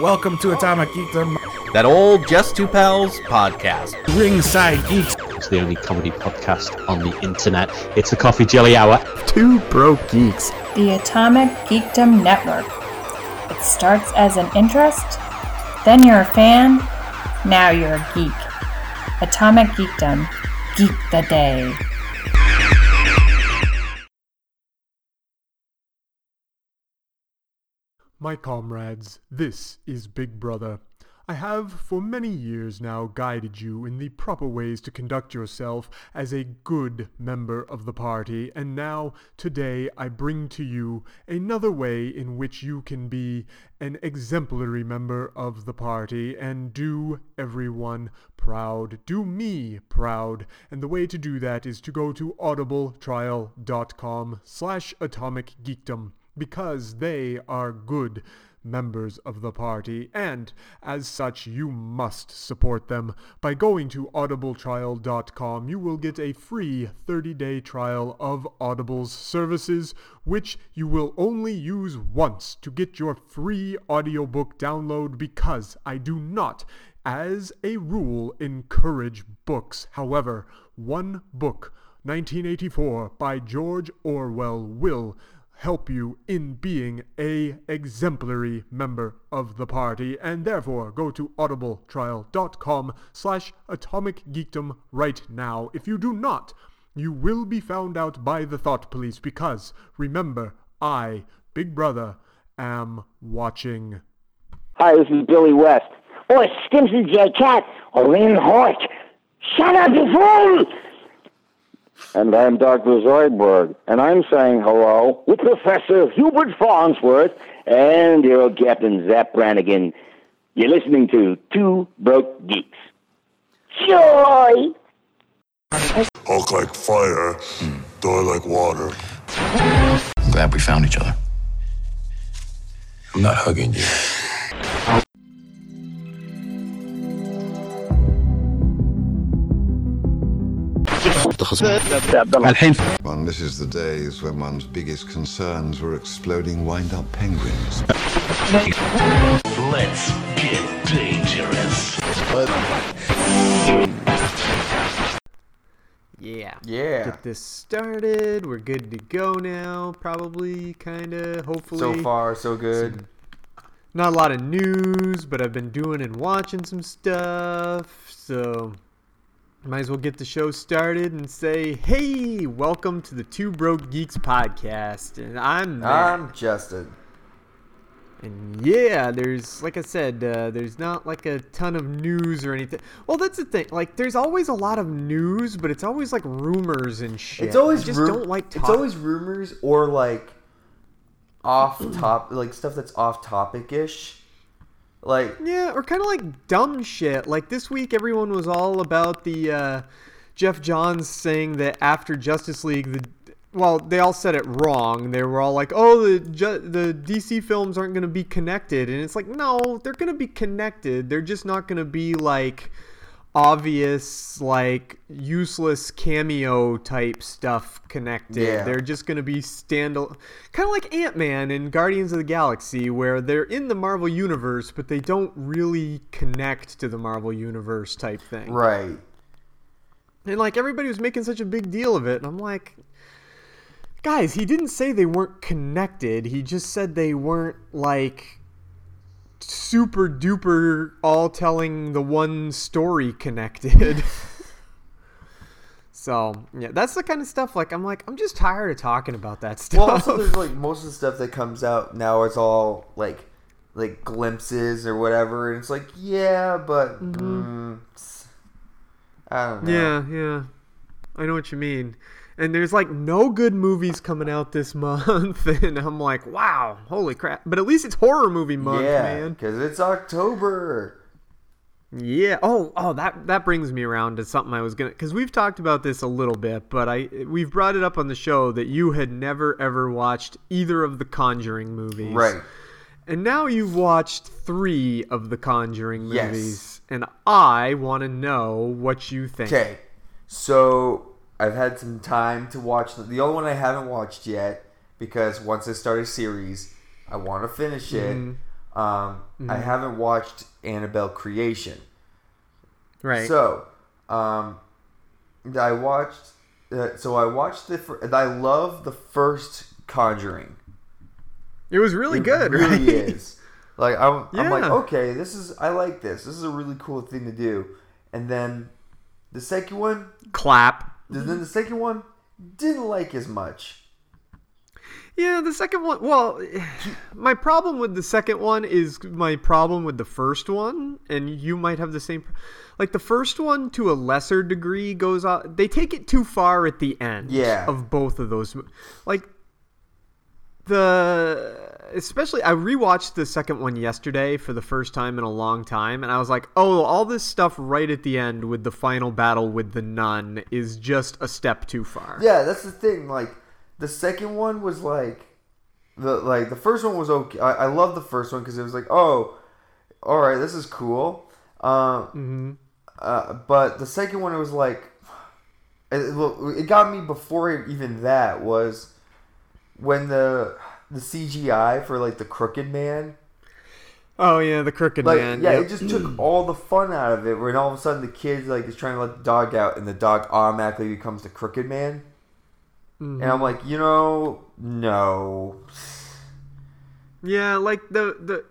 Welcome to Atomic Geekdom, That old Just Two Pals podcast. Ringside Geeks. It's the only comedy podcast on the internet. It's the Coffee Jelly Hour. Two broke geeks. The Atomic Geekdom Network. It starts as an interest, then you're a fan, now you're a geek. Atomic Geekdom. Geek the day. My comrades, this is Big Brother. I have for many years now guided you in the proper ways to conduct yourself as a good member of the party, and now, today, I bring to you another way in which you can be an exemplary member of the party and do everyone proud. Do me proud. And the way to do that is to go to audibletrial.com slash atomic geekdom because they are good members of the party, and as such you must support them. By going to audibletrial.com, you will get a free 30-day trial of Audible's services, which you will only use once to get your free audiobook download because I do not as a rule encourage books. However, one book 1984 by George Orwell will help you in being a exemplary member of the party and therefore go to audibletrial.com slash atomic geekdom right now if you do not you will be found out by the thought police because remember i big brother am watching Hi, this is Billy West. Or Stimpson J. Cat. Or Ren Höek. Shut up, you fool! And I'm Dr. Zoidberg, and I'm saying hello with Professor Hubert Farnsworth and your old Captain Zapp Brannigan. You're listening to Two Broke Geeks. Joy! Hulk like fire, Thor like water. I'm Glad we found each other. I'm not hugging you. الحين One, this is the days when one's biggest concerns were exploding wind-up penguins. Let's get dangerous. yeah Yeah. get this started we're good to go now probably kinda hopefully So far, so good. not a lot of news, but I've been doing and watching some stuff, so might as well get the show started and say, hey, welcome to the Two Broke Geeks podcast, and I'm Matt. I'm Justin. and yeah, there's like I said, uh, there's not like a ton of news or anything. Well, that's the thing. Like, there's always a lot of news, but it's always like rumors and shit. It's always I just ru- don't like. It's always rumors or like off top, like stuff that's off topic ish. Like Yeah, or kind of like dumb shit. Like this week, everyone was all about the uh, Geoff Johns saying that after Justice League, the well, they all said it wrong. They were all like, "Oh, the the DC films aren't going to be connected," and it's like, no, they're going to be connected. They're just not going to be like obvious, like useless cameo type stuff connected. Yeah. They're just going to be stand kind of like Ant-Man and Guardians of the Galaxy where they're in the Marvel universe but they don't really connect to the Marvel universe type thing. right. And like everybody was making such a big deal of it and I'm like guys, he didn't say they weren't connected. He just said they weren't like super duper all telling the one story connected. so, yeah, that's the kind of stuff like I'm like I'm just tired of talking about that stuff. Well, also there's like most of the stuff that comes out now. It's all like like glimpses or whatever, and it's like yeah, but mm, it's- I don't know. Yeah, yeah. I know what you mean. And there's like no good movies coming out this month, and I'm like, wow, holy crap! But at least it's horror movie month, yeah, man. because it's October. Yeah. Oh, oh, that that brings me around to something I was gonna, because we've talked about this a little bit, but I we've brought it up on the show that you had never ever watched either of the Conjuring movies, Right. And now you've watched three of the Conjuring Yes. movies, and I want to know what you think. Okay, so I've had some time to watch the, the only one I haven't watched yet because once I start a series, I want to finish it. Um, I Mhm. haven't watched Annabelle Creation. Right. So, um, I watched. Uh, so I watched the. And I love the first Conjuring. It was really It good, Really right? is. Like I'm, I'm like, okay, this is. I like this. This is a really cool thing to do. And then the second one, Clap. then the second one didn't like as much. Yeah, the second one. Well, my problem with the second one is my problem with the first one, and you might have the same. Like the first one, to a lesser degree, goes out. They take it too far at the end. Yeah. Of both of those, like the especially I rewatched the second one yesterday for the first time in a long time, and I was like, oh, all this stuff right at the end with the final battle with the nun is just a step too far. Yeah, that's the thing. Like the second one was like the like the first one was okay. I, I love the first one because it was like, oh, all right, this is cool. Um, uh, but the second one, it was like, it, it got me before even that was when the the CGI for like the crooked man. Oh yeah, the crooked Like, man. yeah, Yep. it just took all the fun out of it. When all of a sudden the kid like is trying to let the dog out, and the dog automatically becomes the crooked man. And I'm Mhm. like, you know, no. Yeah, like the the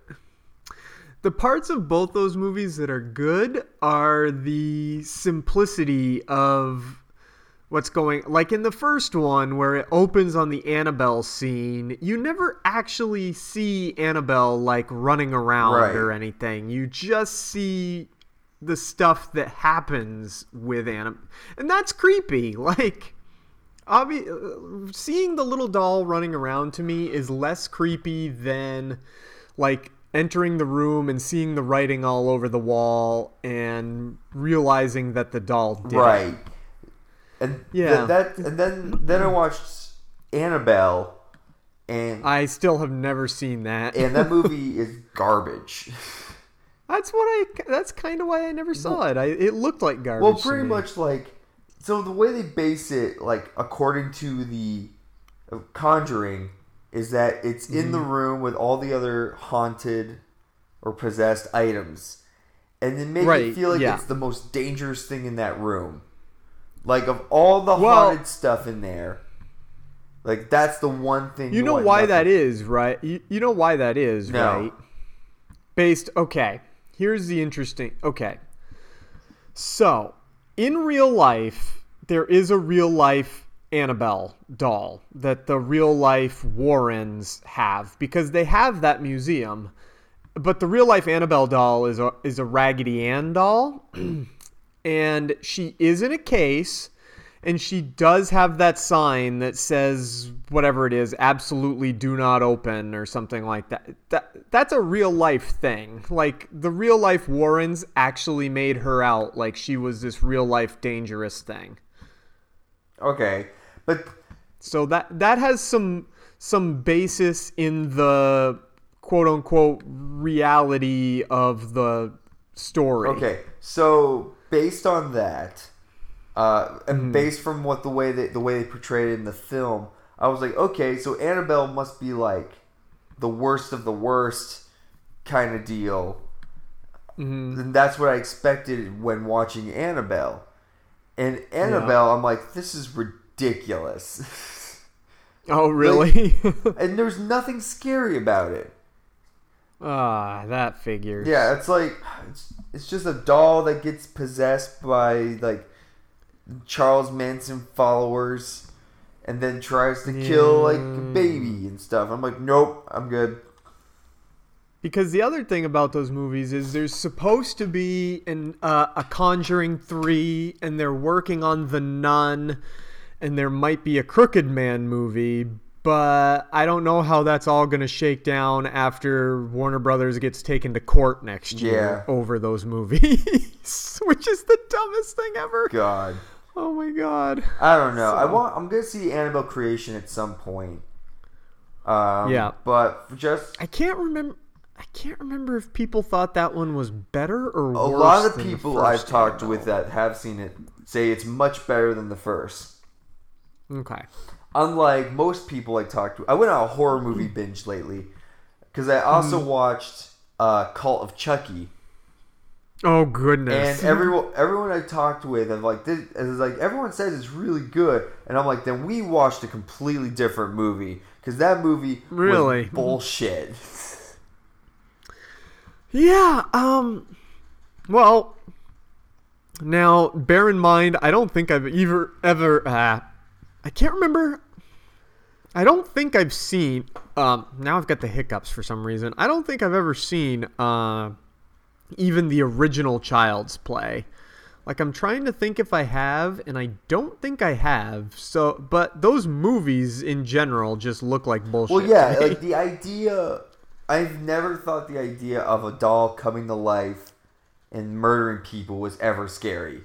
the parts of both those movies that are good are the simplicity of what's going like in the first one where it opens on the Annabelle scene, you never actually see Annabelle like running around Right. or anything. You just see the stuff that happens with Annabelle. And that's creepy. Like obvi- seeing the little doll running around to me is less creepy than like entering the room and seeing the writing all over the wall and realizing that the doll did it. And Yeah. yeah. that and then then I watched Annabelle and I still have never seen that. and that movie is garbage. that's what I that's kind of why I never saw it. I it looked like garbage. well, to pretty me. much like so the way they base it like according to the uh, Conjuring is that it's in the Mhm. room with all the other haunted or possessed items. And then make Right, it feel like yeah. it's the most dangerous thing in that room. Like of all the Well- haunted stuff in there, like that's the one thing You know want why nothing- that is, right? You, you know why that is, No. right? Based, okay. Here's the interesting. Okay. So, in real life, there is a real life Annabelle doll that the real life Warrens have because they have that museum. But the real life Annabelle doll is a is a Raggedy Ann doll. and she is in a case and she does have that sign that says whatever it is absolutely do not open or something like that. That that's a real life thing. Like the real life warrens actually made her out like she was this real life dangerous thing. Okay, but so that that has some some basis in the quote unquote reality of the story. Okay, so based on that, uh, and Mm-hmm. based from what the way they the way they portrayed it in the film, I was like, okay, so Annabelle must be like the worst of the worst kind of deal. Mhm. And that's what I expected when watching Annabelle. And Annabelle, I'm like, this is ridiculous. oh really and there's nothing scary about it. Ah that figures Yeah, it's like it's, it's just a doll that gets possessed by like Charles Manson followers and then tries to kill like a baby and stuff. I'm like, nope, I'm good. Because the other thing about those movies is there's supposed to be an uh, a Conjuring three, and they're working on the Nun, and there might be a Crooked Man movie, but I don't know how that's all going to shake down after Warner Brothers gets taken to court next year Yeah. over those movies, which is the dumbest thing ever. God, Oh my god. I don't know. I want. I'm gonna see Annabelle Creation at some point. Um, Yeah. but just I can't remember. I can't remember if people thought that one was better or a lot of people I've talked Annabelle. with that have seen it say it's much better than the first. Okay. Unlike most people I talked to, I went on a horror movie binge lately because I also Mhm. watched uh, Cult of Chucky. Oh goodness! And everyone, everyone I talked with, have like, this, is like everyone says it's really good, and I'm like, then we watched a completely different movie because that movie Really? was bullshit. Yeah, um well now bear in mind I don't think I've ever ever uh I can't remember I don't think I've seen um now I've got the hiccups for some reason. I don't think I've ever seen uh even the original Child's Play. Like I'm trying to think if I have and I don't think I have. So but those movies in general just look like bullshit. Well, yeah, like the idea. I've never thought the idea of a doll coming to life and murdering people was ever scary.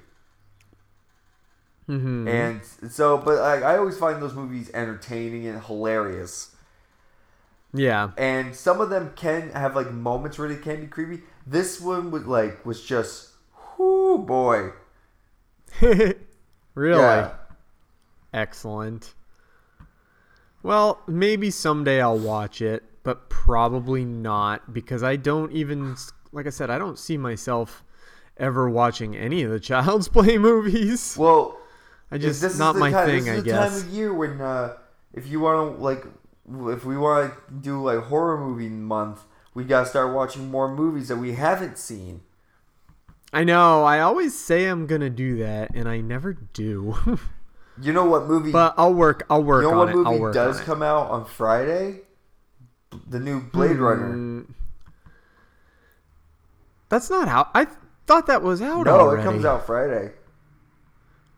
Mhm. And so, but I, I always find those movies entertaining and hilarious. Yeah. And some of them can have like moments where they can be creepy. This one was like was just, whoo boy. really? Yeah. Excellent. Well, maybe someday I'll watch it, but probably not because I don't even like I said I don't see myself ever watching any of the Child's Play movies. Well, I just this is not the my time, thing, This I is the guess. time of year when, uh, if you want to like, if we want to do like horror movie month, we gotta start watching more movies that we haven't seen. I know. I always say I'm gonna do that, and I never do. You know what movie? but I'll work. I'll work you know on what it. movie does come out on Friday? The new Blade Runner. Hmm. That's not out. I thought that was out No, already. it comes out Friday.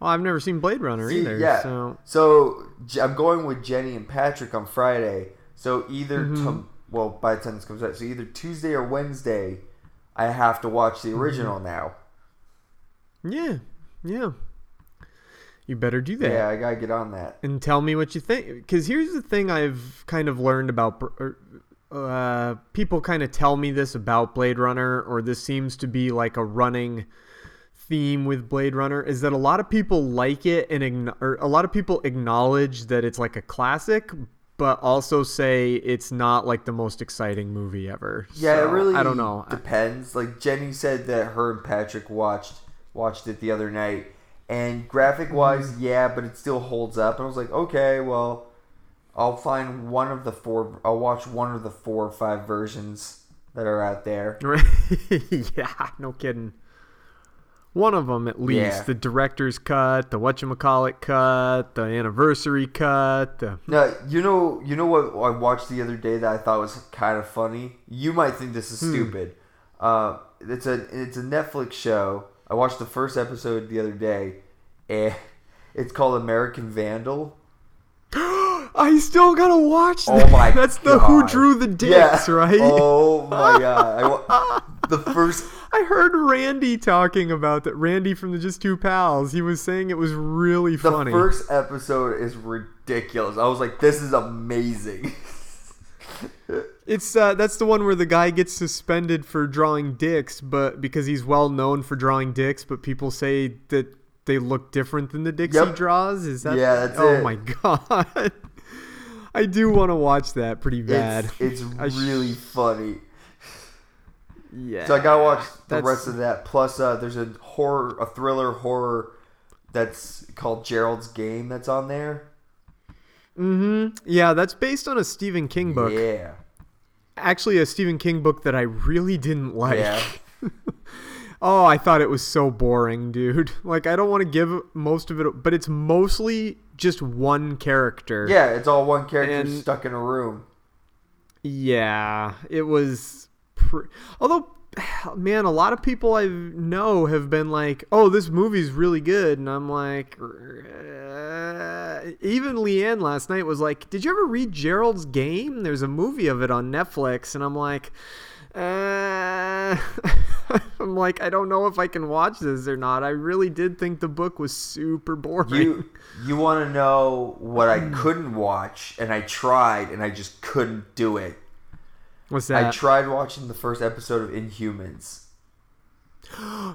Well, I've never seen Blade Runner See, either. yeah. So So I'm going with Jenny and Patrick on Friday. So either Mhm. tom- well by the time this comes out, so either Tuesday or Wednesday, I have to watch the original Mm-hmm. now. yeah, yeah. You better do that. Yeah, I gotta get on that. and tell me what you think. Because here's the thing I've kind of learned about. er, Uh, people kind of tell me this about Blade Runner, or this seems to be like a running theme with Blade Runner, is that a lot of people like it and or a lot of people acknowledge that it's like a classic, but also say it's not like the most exciting movie ever. Yeah, So, it really I don't know. Depends. Like Jenny said that her and Patrick watched watched it the other night, and graphic wise, Mm-hmm. yeah, but it still holds up. And I was like, okay, well, I'll find one of the four. I'll watch one of the four or five versions that are out there. yeah, no kidding. One of them at least. Yeah. The director's cut, the whatchamacallit cut, the anniversary cut. The... Now, you know, you know what I watched the other day that I thought was kind of funny. You might think this is Hmm. stupid. Uh, it's a it's a Netflix show. I watched the first episode the other day, and it's called American Vandal. I still gotta watch Oh that. my That's the Who Drew the Dicks, Yeah. right? Oh my god! I the first I heard Randy talking about that. Randy from the Just Two Pals. He was saying it was really funny. the first episode is ridiculous. I was like, this is amazing. It's uh, that's the one where the guy gets suspended for drawing dicks, but because he's well known for drawing dicks, but people say that they look different than the dicks he draws. Is that? Yeah, that's oh it. my god! I do want to watch that pretty bad. It's, it's I sh- really funny. Yeah. So I gotta watch the That's- rest of that. Plus, uh, there's a horror, a thriller horror that's called Gerald's Game that's on there. Mm-hmm. Yeah, that's based on a Stephen King book. Yeah. Actually, a Stephen King book that I really didn't like. Yeah. Oh, I thought it was so boring, dude. Like, I don't want to give most of it, but it's mostly just one character. Yeah, it's all one character And- stuck in a room. Yeah, it was. Although, man, a lot of people I know have been like, "Oh, this movie's really good," and I'm like, even Leanne last night was like, "Did you ever read Gerald's Game? There's a movie of it on Netflix," and I'm like. Uh, I'm like, I don't know if I can watch this or not. I really did think the book was super boring. You you want to know what I couldn't watch, and I tried, and I just couldn't do it. What's that? I tried watching the first episode of Inhumans.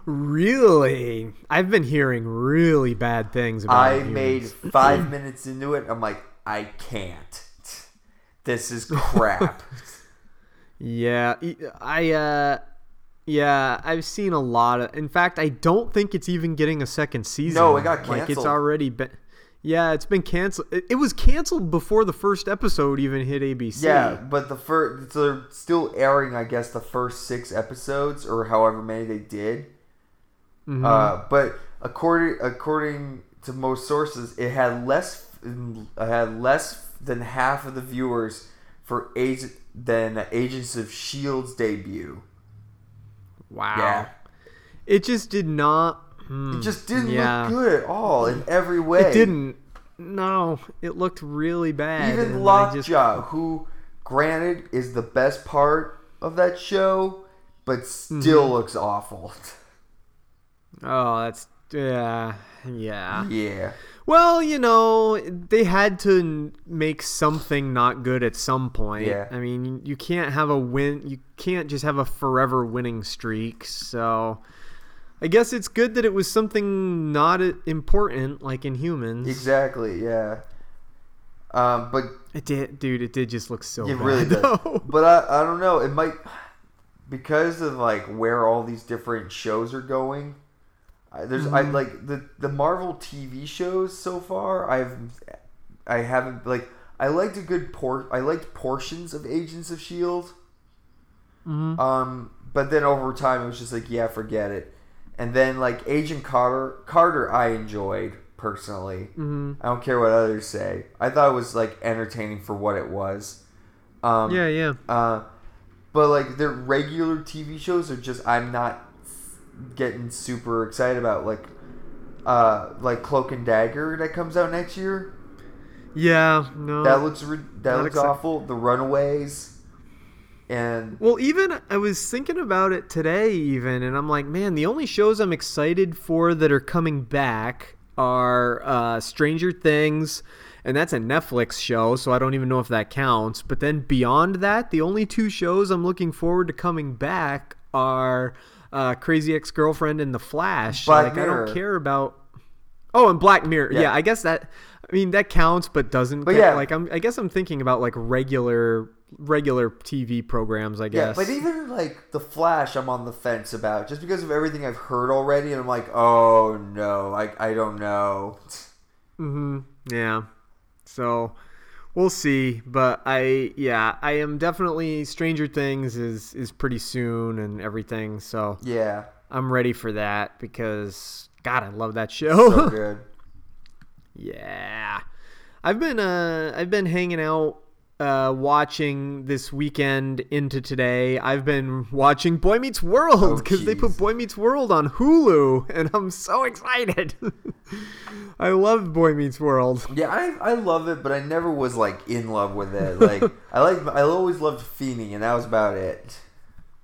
Really? I've been hearing really bad things about I Inhumans. made five minutes into it. I'm like, I can't. This is crap. Yeah, I, uh yeah, I've seen a lot of In fact, I don't think it's even getting a second season. No, it got canceled. Like it's already been Yeah, it's been canceled. It, it was canceled before the first episode even hit ABC. Yeah, but the first they're still airing, I guess, the first six episodes or however many they did. Mhm. Uh, but according according to most sources, it had less it had less than half of the viewers for agent than Agents of Shield's debut. Wow. Yeah. It just did not hmm, It just didn't yeah. look good at all in every way. It didn't. No, it looked really bad. Even Lockjaw, just- who granted is the best part of that show, but still Mhm. looks awful. Oh, that's yeah, yeah. Yeah. Well, you know, they had to make something not good at some point. Yeah. I mean, you can't have a win. You can't just have a forever winning streak. So, I guess it's good that it was something not important, like Inhumans. Exactly. Yeah. Um, but It did, dude. It did just look so. it bad, really does. though. But I, I don't know. It might because of like where all these different shows are going. I, there's I Mhm. like the the Marvel TV shows so far. I've I haven't like I liked a good por I liked portions of Agents of Shield. Mhm. Um, but then over time it was just like yeah, forget it. And then like Agent Carter Carter I enjoyed personally. Mhm. I don't care what others say. I thought it was like entertaining for what it was. Um, Yeah, yeah. Uh, but like their regular TV shows are just I'm not getting super excited about like uh like Cloak and Dagger that comes out next year. Yeah, no. That looks re- that Not looks exci- awful. The Runaways and Well, even I was thinking about it today, even, and I'm like, man, the only shows I'm excited for that are coming back are uh, Stranger Things, and that's a Netflix show, so I don't even know if that counts. But then beyond that, the only two shows I'm looking forward to coming back are uh, Crazy Ex Girlfriend and The Flash. Black like, I Mirror. don't care about. Oh, and Black Mirror. Yeah. Yeah, I guess that. I mean, that counts, but doesn't. But count. yeah. like I'm. I guess I'm thinking about like regular, regular TV programs. I guess. yeah, but even like the Flash, I'm on the fence about just because of everything I've heard already, and I'm like, oh no, like I don't know. Mm-hmm. Yeah. So we'll see. But I yeah, I am definitely Stranger Things is is pretty soon and everything. So Yeah, I'm ready for that because God, I love that show. so good. Yeah. I've been uh I've been hanging out uh watching this weekend into today. I've been watching Boy Meets World Oh, because they put. Boy Meets World on Hulu and I'm so excited. I love Boy Meets World. Yeah, I, I love it, but I never was like in love with it. Like I like I always loved Feeny and that was about it.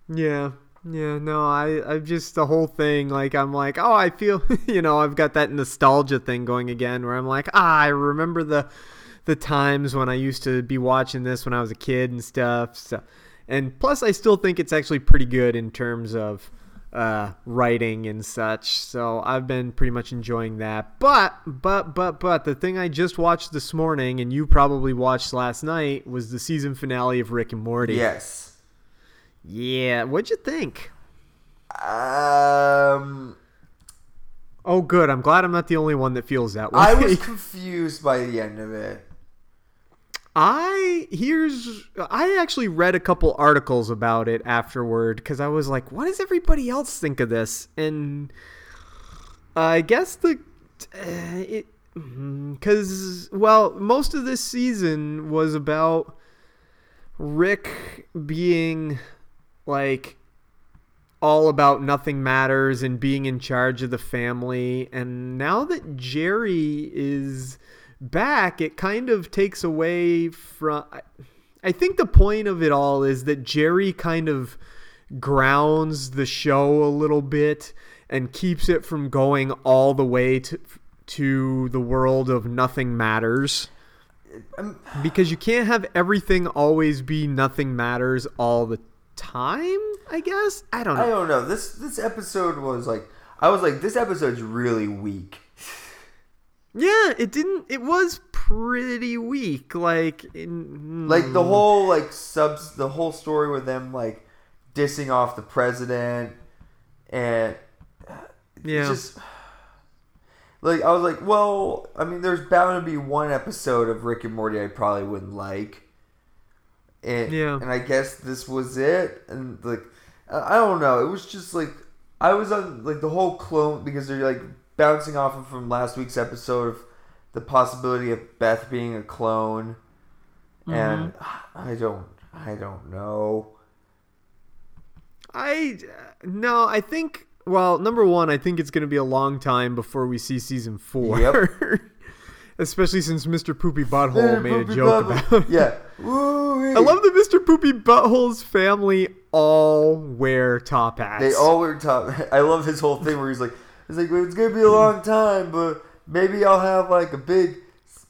Yeah. Yeah, no, I, I just the whole thing, like I'm like, oh, I feel, you know, I've got that nostalgia thing going again, where I'm like, ah, I remember the, the times when I used to be watching this when I was a kid and stuff. So, and plus, I still think it's actually pretty good in terms of uh, writing and such. So I've been pretty much enjoying that. But, but, but, but the thing I just watched this morning, and you probably watched last night, was the season finale of Rick and Morty. Yes. Yeah, what'd you think? Um, Oh, good. I'm glad I'm not the only one that feels that way. I was confused by the end of it. I here's I actually read a couple articles about it afterward because I was like, what does everybody else think of this? And I guess the uh, it because well, most of this season was about Rick being like all about nothing matters and being in charge of the family. And now that Jerry is back, it kind of takes away from. I- think the point of it all is that Jerry kind of grounds the show a little bit and keeps it from going all the way to to the world of nothing matters um, because you can't have everything always be nothing matters all the time i guess i don't know I don't know. This this episode was like I was like this episode's really weak. Yeah, it didn't. It was pretty weak. Like, in, Like the hmm. whole like subs, the whole story with them like dissing off the president, and Yeah. just like I was like, well, I mean, there's bound to be one episode of Rick and Morty I probably wouldn't like, and Yeah. and I guess this was it, and like I don't know, it was just like I was on like the whole clone because they're like bouncing off of from last week's episode of the possibility of Beth being a clone, and mm-hmm. I don't, I don't know. I no, I think. Well, number one, I think it's going to be a long time before we see season four. Yep. Especially since Mr. Poopy Butthole made a joke Butthole. about. Yeah. Woo-wee. I love that Mr. Poopy Butthole's family all wear top hats. They all wear top. I love his whole thing where he's like, "It's like it's gonna be a long time, but maybe I'll have like a big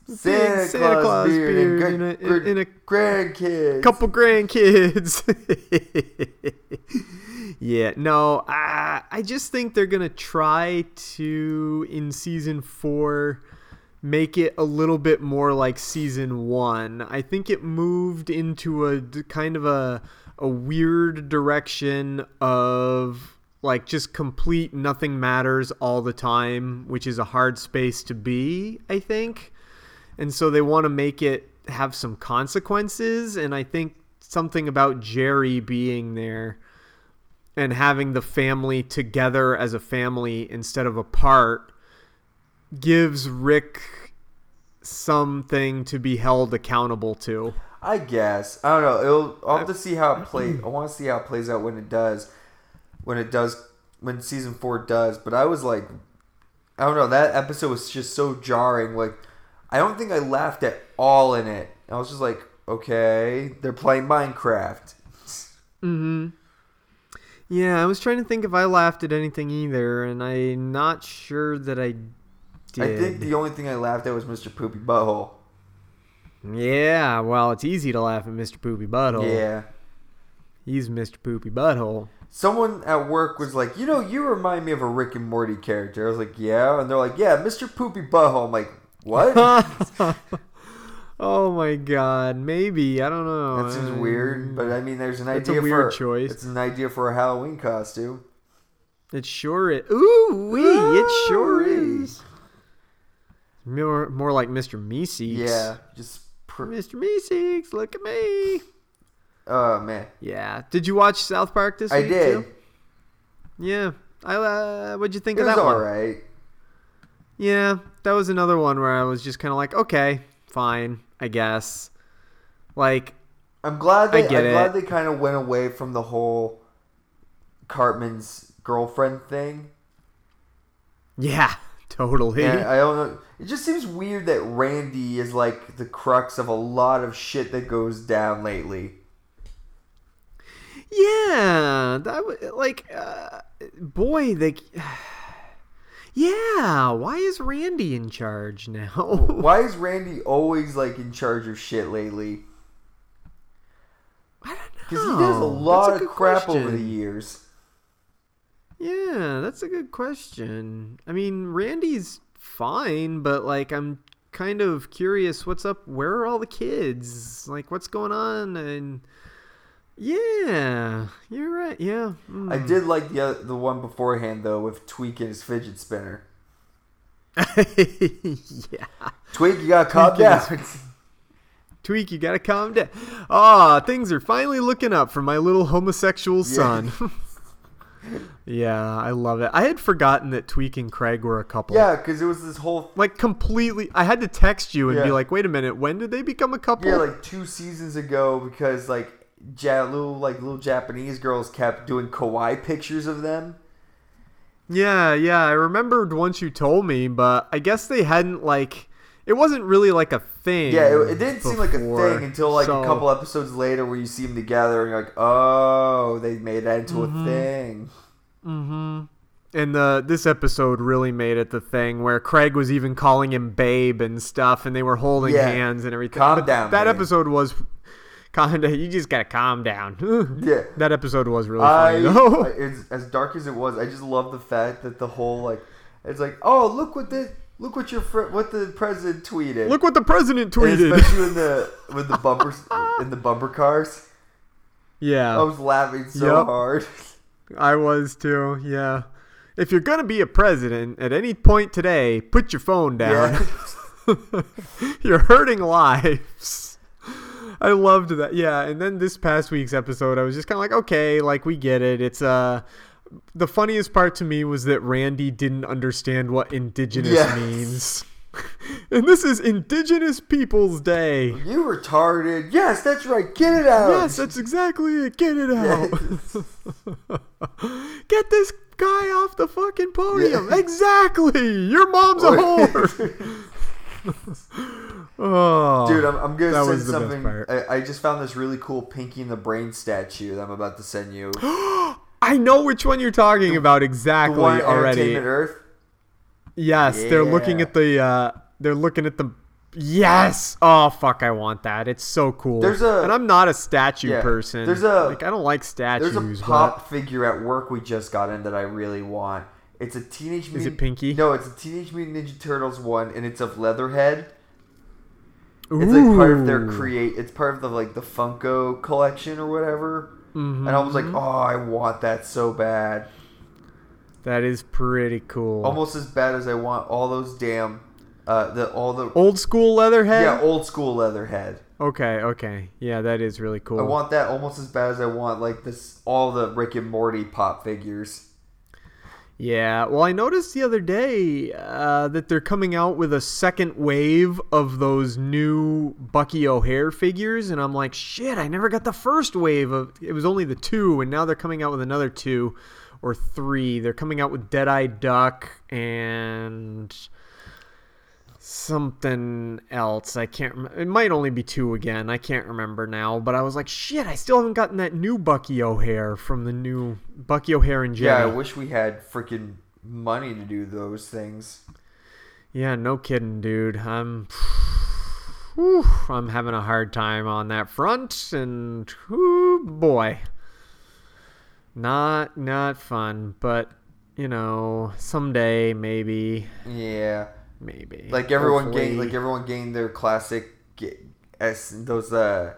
Santa, Santa Claus, Claus beard, beard and, in a- in a- grandkids." couple grandkids. yeah, no, I, I just think they're gonna try to in season four make it a little bit more like season one. I think it moved into a kind of a a weird direction of like just complete nothing matters all the time, which is a hard space to be, I think and so they want to make it have some consequences and i think something about jerry being there and having the family together as a family instead of apart gives rick something to be held accountable to I guess I don't know. It'll. I'll have to see how it plays. I want to see how it plays out when it does. When it does. When season four does. But I was like, I don't know. That episode was just so jarring. Like, I don't think I laughed at all in it. I was just like, okay, they're playing Minecraft. mm-hmm yeah i was trying to think if i laughed at anything either and i'm not sure that i did I think the only thing I laughed at was Mr. Poopy Butthole. yeah well it's easy to laugh at mr poopy butthole Yeah. he's mr poopy butthole Someone at work was like, you know, you remind me of a Rick and Morty character. I was like, yeah. And they're like, yeah, Mr. Poopy Butthole. I'm like, what? oh my god, maybe I don't know. That seems uh, weird, but I mean, there's an It's a idea weird for choice. It's an idea for a Halloween costume. It sure is. Ooh wee! It sure is. More, more like Mr. Meeseeks. Yeah, just pr- Mr. Meeseeks, look at me. oh man, Yeah. Did you watch South Park this I week? I did. Too? Yeah. I. Uh, what'd you think It of was that one? all right. Yeah, that was another one where I was just kind of like, okay, fine, I guess. Like, I'm glad they. I get I'm glad they kind of went away from the whole Cartman's girlfriend thing. yeah, totally. And I don't know. It just seems weird that Randy is like the crux of a lot of shit that goes down lately. Yeah, that w- like, uh, boy, they. Yeah, why is Randy in charge now? Why is Randy always like in charge of shit lately? I don't know. Because he does a lot That's of crap over the years. Yeah, that's a good question. I mean, Randy's fine, but like, I'm kind of curious. What's up? Where are all the kids? Like, what's going on? And yeah, you're right. Yeah, I mm. did like the oth- the one beforehand though with Tweek and his fidget spinner. yeah. Tweek, you gotta calm Tweek down. Tweek, you gotta calm down. Ah, things are finally looking up for my little homosexual son. yeah, I love it. I had forgotten that Tweek and Craig were a couple. yeah, because it was this whole Like completely, I had to text you and be like, "Wait a minute, when did they become a couple?" yeah like two seasons ago because like ja- little like little Japanese girls kept doing kawaii pictures of them. yeah, yeah. I remembered once you told me, but I guess they hadn't like. It wasn't really like a thing. Yeah, it, it didn't seem like a thing until like so- a couple episodes later where you see them together and you're like, oh, they made that into Mm-hmm. a thing. And the this episode really made it the thing where Craig was even calling him babe and stuff, and they were holding Yeah. hands and everything. Calm But down, That babe. episode was kind of. You just gotta calm down. Yeah. That episode was really I, funny though. I it's, as dark as it was, I just love the fact that the whole like it's like, oh look what this look what your fr- what the president tweeted. Look what the president And tweeted. especially in the with the bumpers in the bumper cars. yeah. I was laughing so Yep. hard. I was too, yeah. If you're gonna be a president at any point today, put your phone down. you're hurting lives. I loved that. Yeah, and then this past week's episode, I was just kind of like, okay, like we get it. It's uh the funniest part to me was that Randy didn't understand what indigenous Yes. means. and this is Indigenous Peoples Day. You retarded. Yes, that's right. Get it out. Yes, that's exactly it. Get it out. Get this guy off the fucking podium. Yeah. Exactly. Your mom's a whore. oh, Dude, I'm, I'm gonna send was the best something. I, I just found this really cool Pinky in the Brain statue that I'm about to send you. I know which one you're talking about the exactly one already. Earth. Yes, they're looking at the. uh They're looking at the. Yes. Oh fuck! I want that. It's so cool. There's a- and I'm not a statue Yeah, person. there's a- like I don't like statues. There's a but- pop figure at work we just got in that I really want. It's a Teenage Mutant. Is it Pinky? No, it's a Teenage Mutant Ninja Turtles one, and it's of Leatherhead. Ooh. It's like part of their create. It's part of the like the Funko collection or whatever. And I was like, Mhm. oh, I want that so bad. That is pretty cool. Almost as bad as I want all those damn, uh, the all the Old school Leatherhead. yeah old school Leatherhead. Okay, okay. Yeah, that is really cool. I want that almost as bad as I want like this all the Rick and Morty pop figures. Yeah, well, I noticed the other day uh, that they're coming out with a second wave of those new Bucky O'Hare figures, and I'm like, shit, I never got the first wave of. It was only the two, and now they're coming out with another two or three. They're coming out with Deadeye Duck and something else. I can't. Rem- it might only be two again. I can't remember now. But I was like, shit, I still haven't gotten that new Bucky O'Hare from the new Bucky O'Hare and Jenny. Yeah, I wish we had freaking money to do those things. Yeah, no kidding, dude. I'm whew, I'm having a hard time on that front and whew, boy. Not not fun, but you know, someday maybe Yeah, maybe. like everyone Hopefully. gained like everyone gained their classic S those uh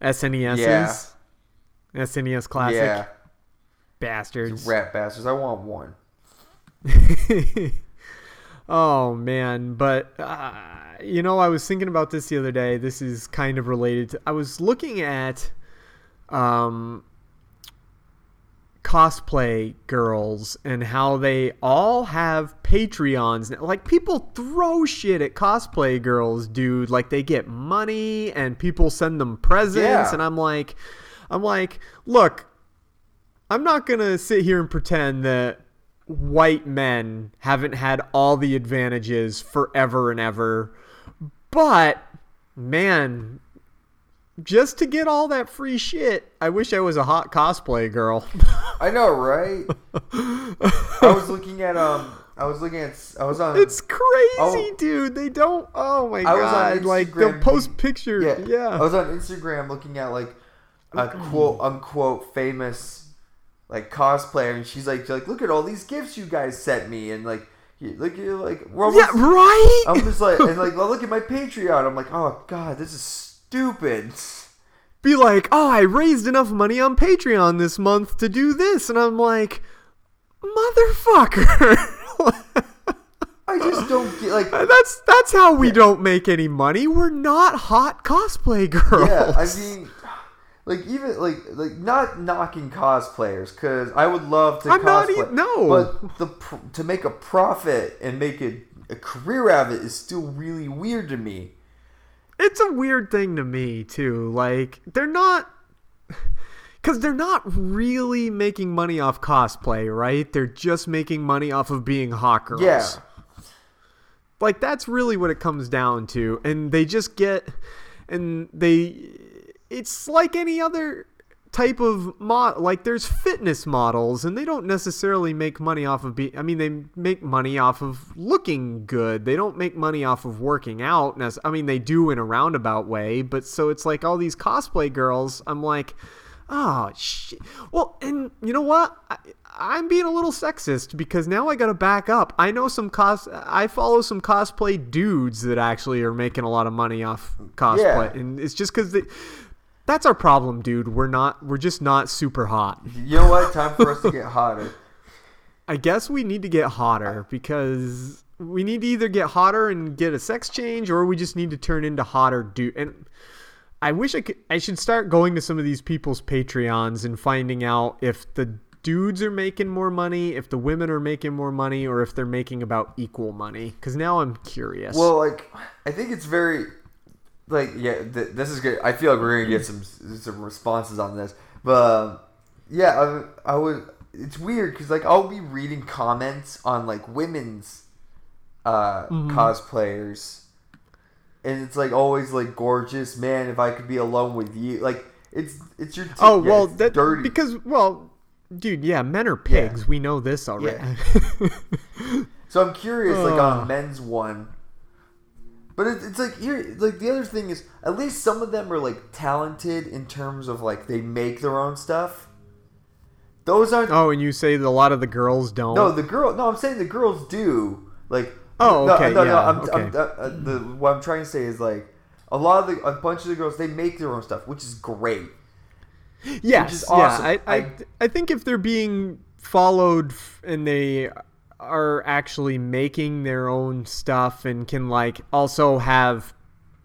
SNESs. Yeah. SNES classic yeah bastards. rat bastards. I want one. oh man, but uh, you know, I was thinking about this the other day. This is kind of related. To, I was looking at um, cosplay girls and how they all have Patreons. now. Like people throw shit at cosplay girls, dude. Like they get money and people send them presents, Yeah. and I'm like, I'm like, look, I'm not gonna sit here and pretend that white men haven't had all the advantages forever and ever. But man, just to get all that free shit, I wish I was a hot cosplay girl. I know, right? I was looking at um. I was looking at. I was on. it's crazy, Oh. dude. They don't. Oh my I was on god! Like they'll post pictures. Yeah, Yeah. I was on Instagram looking at like a quote unquote famous like cosplayer, and she's like, like, look at all these gifts you guys sent me, and like, look, you like, we're almost, yeah. Right. I'm just like, and like, look at my Patreon. I'm like, oh god, this is stupid. Be like, oh, I raised enough money on Patreon this month to do this, and I'm like, motherfucker. I just don't get like. That's that's how we don't make any money. We're not hot cosplay girls. Yeah, I mean, like even like like not knocking cosplayers because I would love to I'm not cosplay. e- no. but the to make a profit and make a, a career out of it is still really weird to me. It's a weird thing to me too. Like they're not because they're not really making money off cosplay, right? They're just making money off of being hot girls. Yeah. like that's really what it comes down to and they just get and they it's like any other type of mod like there's fitness models and they don't necessarily make money off of be I mean they make money off of looking good they don't make money off of working out I mean they do in a roundabout way but so it's like all these cosplay girls I'm like Oh shit. Well, and you know what? I, I'm being a little sexist because now I got to back up. I know some cos. I follow some cosplay dudes that actually are making a lot of money off cosplay, Yeah. and it's just because they. That's our problem, dude. We're not. We're just not super hot. You know what? Time for us to get hotter. I guess we need to get hotter because we need to either get hotter and get a sex change, or we just need to turn into hotter dude. And I wish I could. I should start going to some of these people's Patreons and finding out if the dudes are making more money, if the women are making more money, or if they're making about equal money. Because now I'm curious. Well, like I think it's very like yeah. Th- this is good. I feel like we're gonna get some some responses on this, but um, yeah, I, I would. It's weird because like I'll be reading comments on like women's uh, Mhm. cosplayers, and it's like always like gorgeous man. If I could be alone with you, like it's it's your. T- oh yeah, well, that dirty. because well, dude, yeah, men are pigs. We know this already. So I'm curious, like on men's one. But it, it's like here, like the other thing is, at least some of them are like talented in terms of like they make their own stuff. Those aren't. oh, and you say that a lot of the girls don't. No, the girl. No, I'm saying the girls do. Like. Oh, no, okay, No, no, yeah, I'm, okay. I'm, uh, uh, the, what I'm trying to say is like a lot of the a bunch of the girls they make their own stuff, which is great. Yes, which is awesome. yeah. I, I, I think if they're being followed and they are actually making their own stuff and can like also have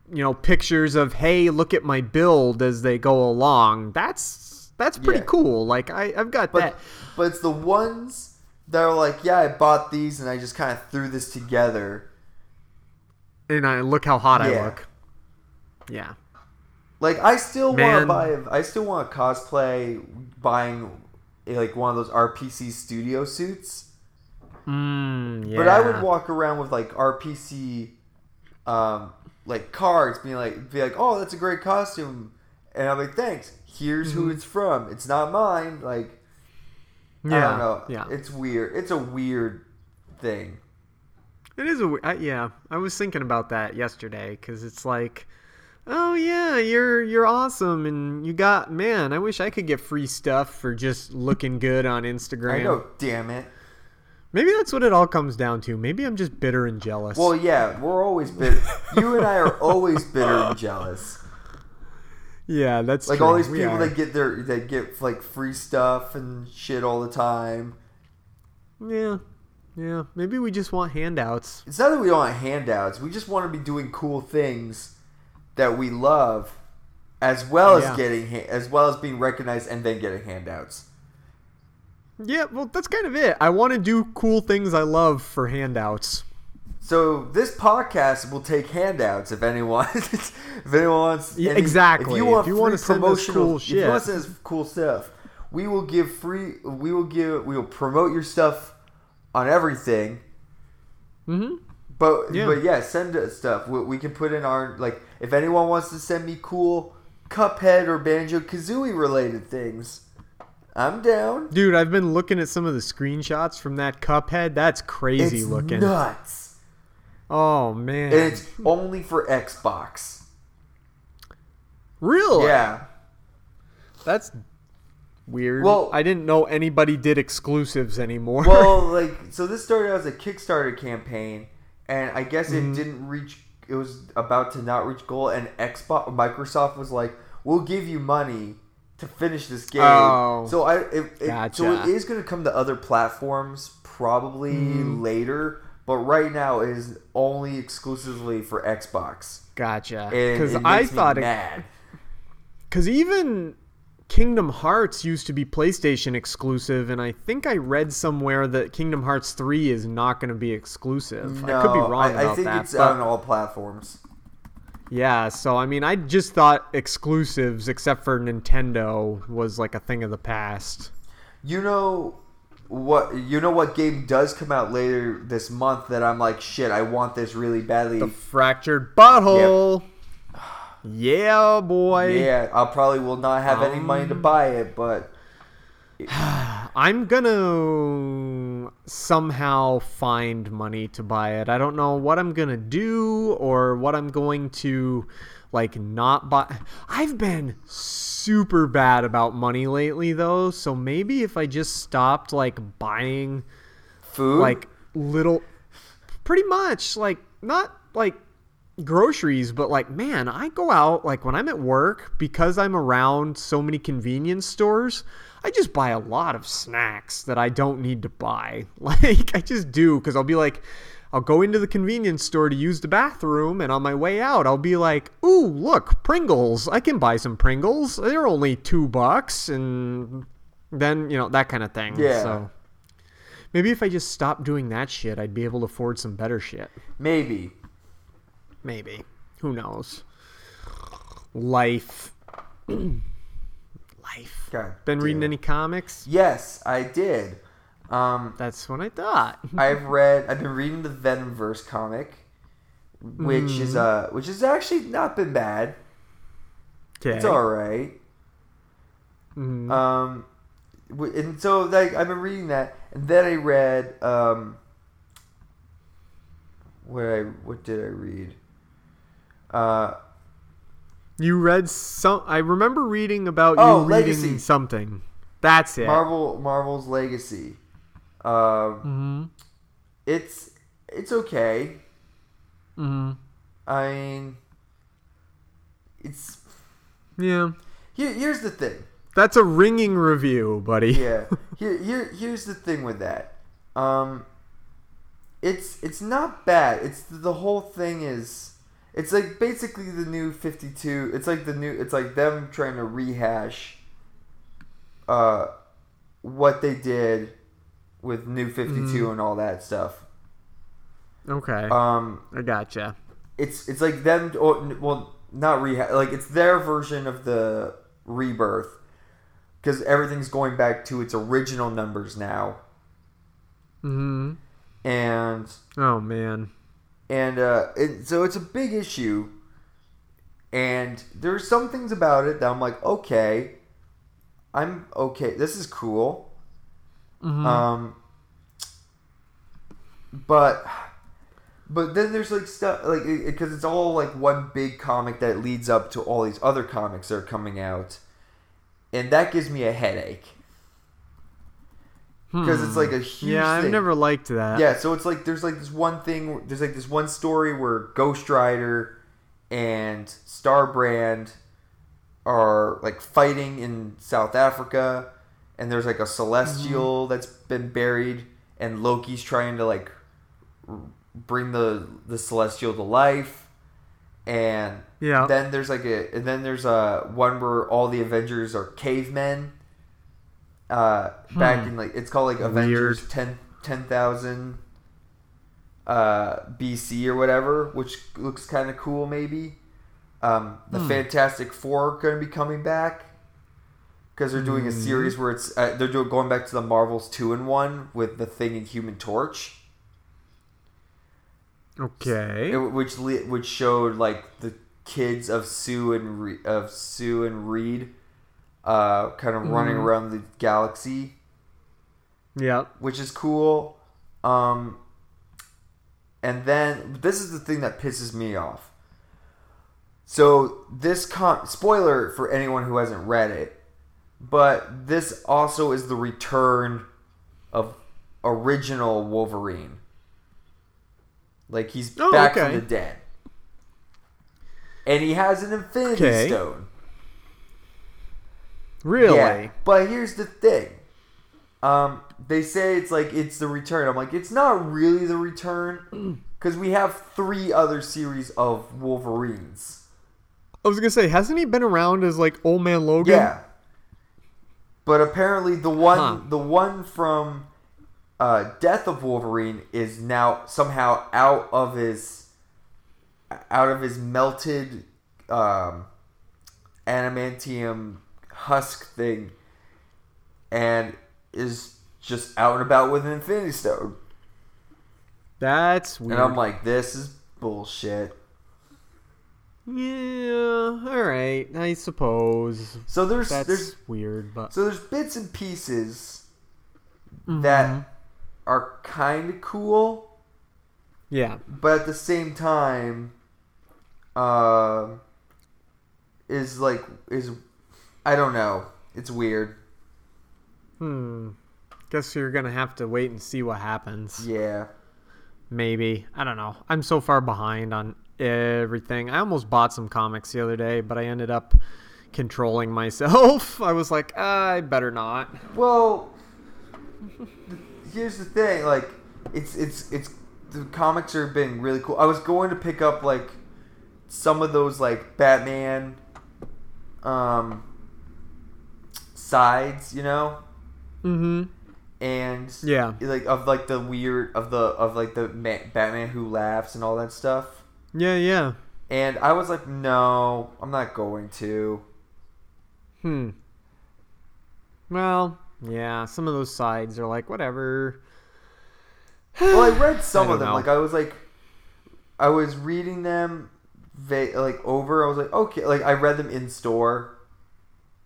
you know pictures of hey look at my build as they go along that's that's pretty Yeah. cool like I, i've got But that but it's the ones that are like, yeah, I bought these and I just kind of threw this together. and i look how hot i look yeah Like I still want to buy. I still want to cosplay buying like one of those RPC studio suits. Mm, yeah But I would walk around with like RPC, um, like cards, being like, be like, oh, that's a great costume, and I'm like, thanks. Here's who Mhm. it's from. It's not mine. Like, I don't know. yeah. It's weird. It's a weird thing. It is a I, yeah. I was thinking about that yesterday because it's like, oh yeah, you're you're awesome, and you got man. I wish I could get free stuff for just looking good on Instagram. I know. Damn it. Maybe that's what it all comes down to. Maybe I'm just bitter and jealous. Well, yeah, we're always bitter. you and I are always bitter and jealous. yeah, that's like true. all these We people are. that get their that get like free stuff and shit all the time. Yeah, yeah. Maybe we just want handouts. It's not that we don't want handouts. We just want to be doing cool things that we love, as well as getting as well as being recognized and then getting handouts. Yeah, well, that's kind of it. I want to do cool things I love for handouts. So this podcast will take handouts if anyone if anyone wants. Yeah, exactly. If you want If you send us promotional, cool if you want to send cool stuff, we will give free. We will give. We will promote your stuff on everything. Mm-hmm. But Yeah. but yeah, send us stuff. We, we can put in our like if anyone wants to send me cool Cuphead or Banjo Kazooie related things, I'm down. Dude, I've been looking at some of the screenshots from that Cuphead. That's crazy It's looking. nuts. Oh man. And it's only for Xbox. Really? Yeah. That's weird. Well- I didn't know anybody did exclusives anymore. well, like so this started as a Kickstarter campaign, and I guess it mm-hmm. didn't reach. It was about to not reach goal, and Xbox Microsoft was like, "We'll give you money to finish this game." Oh. so I it, it, so it Gotcha. is going to come to other platforms probably Mhm. later, but right now it is only exclusively for Xbox. gotcha. Because I thought it. mad. Because even Kingdom Hearts used to be PlayStation exclusive, and I think I read somewhere that Kingdom Hearts 3 is not going to be exclusive. I could be wrong I, about I think that. it's but- on all platforms. Yeah, so I mean, I just thought exclusives, except for Nintendo, was like a thing of the past. You know what? You know what game does come out later this month that I'm like, shit, I want this really badly. The Fractured But Whole. Yeah, boy. yeah, I probably will not have any money to Um, buy it, but I'm gonna somehow find money to buy it. I don't know what I'm gonna do or what I'm going to like not buy. I've been super bad about money lately though, so maybe if I just stopped like buying Food? like little pretty much like not like groceries but like man i go out like when i'm at work because i'm around so many convenience stores i just buy a lot of snacks that i don't need to buy like i just do because i'll be like i'll go into the convenience store to use the bathroom and on my way out i'll be like ooh look pringles i can buy some pringles they're only two bucks and then you know that kind of thing Yeah. so Maybe if I just stopped doing that shit, I'd be able to afford some better shit. Maybe. Maybe. Who knows? Life. Life. God Been reading any comics? Yes, I did. Um, That's what I thought. I've read. I've been reading the Venomverse comic, which is uh, which has actually not been bad. Okay. It's all right. Mhm. Um, and so like I've been reading that, and then I read um. What I what did I read? Uh, You read some. I remember reading about Oh, you reading Legacy. something. That's it. Marvel Marvel's Legacy. Um, hmm it's it's okay. Mm-hmm. I mean, it's Yeah. here. Here's the thing. That's a ringing review, buddy. Yeah. Here, here, here's the thing with that. Um, it's it's not bad. It's the whole thing is. It's like basically the new Fifty Two. It's like the new. It's like them trying to rehash. Uh, what they did with New Fifty Two and all that stuff. Okay. Um, I gotcha. it's it's like them or well not reha like it's their version of the rebirth because everything's going back to its original numbers now hmm and Oh man. And uh it, so it's a big issue. And there's some things about it that i'm like okay i'm okay. This is cool. Mhm. um but but then there's like stuff like because it's all like one big comic that leads up to all these other comics that are coming out. And that gives me a headache because it's like a huge Hmm. Yeah, I've thing. never liked that. Yeah, so it's like there's like this one thing. There's like this one story where Ghost Rider and Starbrand are like fighting in South Africa, and there's like a celestial that's been buried, and Loki's trying to like bring the the celestial to life, and Yeah. then there's like a and then there's a one where all the Avengers are cavemen. Uh, back Hmm. in like it's called like Avengers Weird. 10 10,000 uh, BC or whatever, which looks kind of cool maybe. Um, the Hmm. Fantastic Four are going to be coming back because they're doing a Mhm. series where it's uh, they're doing going back to the Marvels two in one with the Thing and Human Torch. Okay. It, which which showed like the kids of Sue and Re- of Sue and Reed, uh, kind of running Mhm. around the galaxy, yeah. which is cool. Um, and then this is the thing that pisses me off. So this con spoiler for anyone who hasn't read it, but this also is the return of original Wolverine. Like he's Oh, back okay. from the dead. And he has an Infinity Okay. Stone. Really? Yeah, but here's the thing. Um, they say it's like it's the return. I'm like, it's not really the return because we have three other series of Wolverines. I was gonna say, hasn't he been around as like old man Logan? Yeah, but apparently the one Huh. the one from uh, Death of Wolverine is now somehow out of his out of his melted um, adamantium husk thing, and is just out and about with an Infinity Stone. That's weird. And I'm like, this is bullshit. yeah, all right, I suppose. So there's That's there's weird, but So there's bits and pieces Mhm. that are kind of cool, yeah, but at the same time, um, is like is I don't know. It's weird. Hmm. Guess you're gonna have to wait and see what happens. Yeah. Maybe. I don't know. I'm so far behind on everything. I almost bought some comics the other day, but I ended up controlling myself. I was like, I better not. Well, here's the thing. Like, it's it's it's the comics are been really cool. I was going to pick up like some of those like Batman um sides, you know, Mm-hmm. and Yeah. like of like the weird of the of like the Ma- Batman who laughs and all that stuff. Yeah, yeah. And I was like, no, I'm not going to. Hmm. Well, yeah, some of those sides are like whatever. Well, I read some I of them. know. Like I was like, I was reading them, va- like over. I was like, okay. Like I read them in store,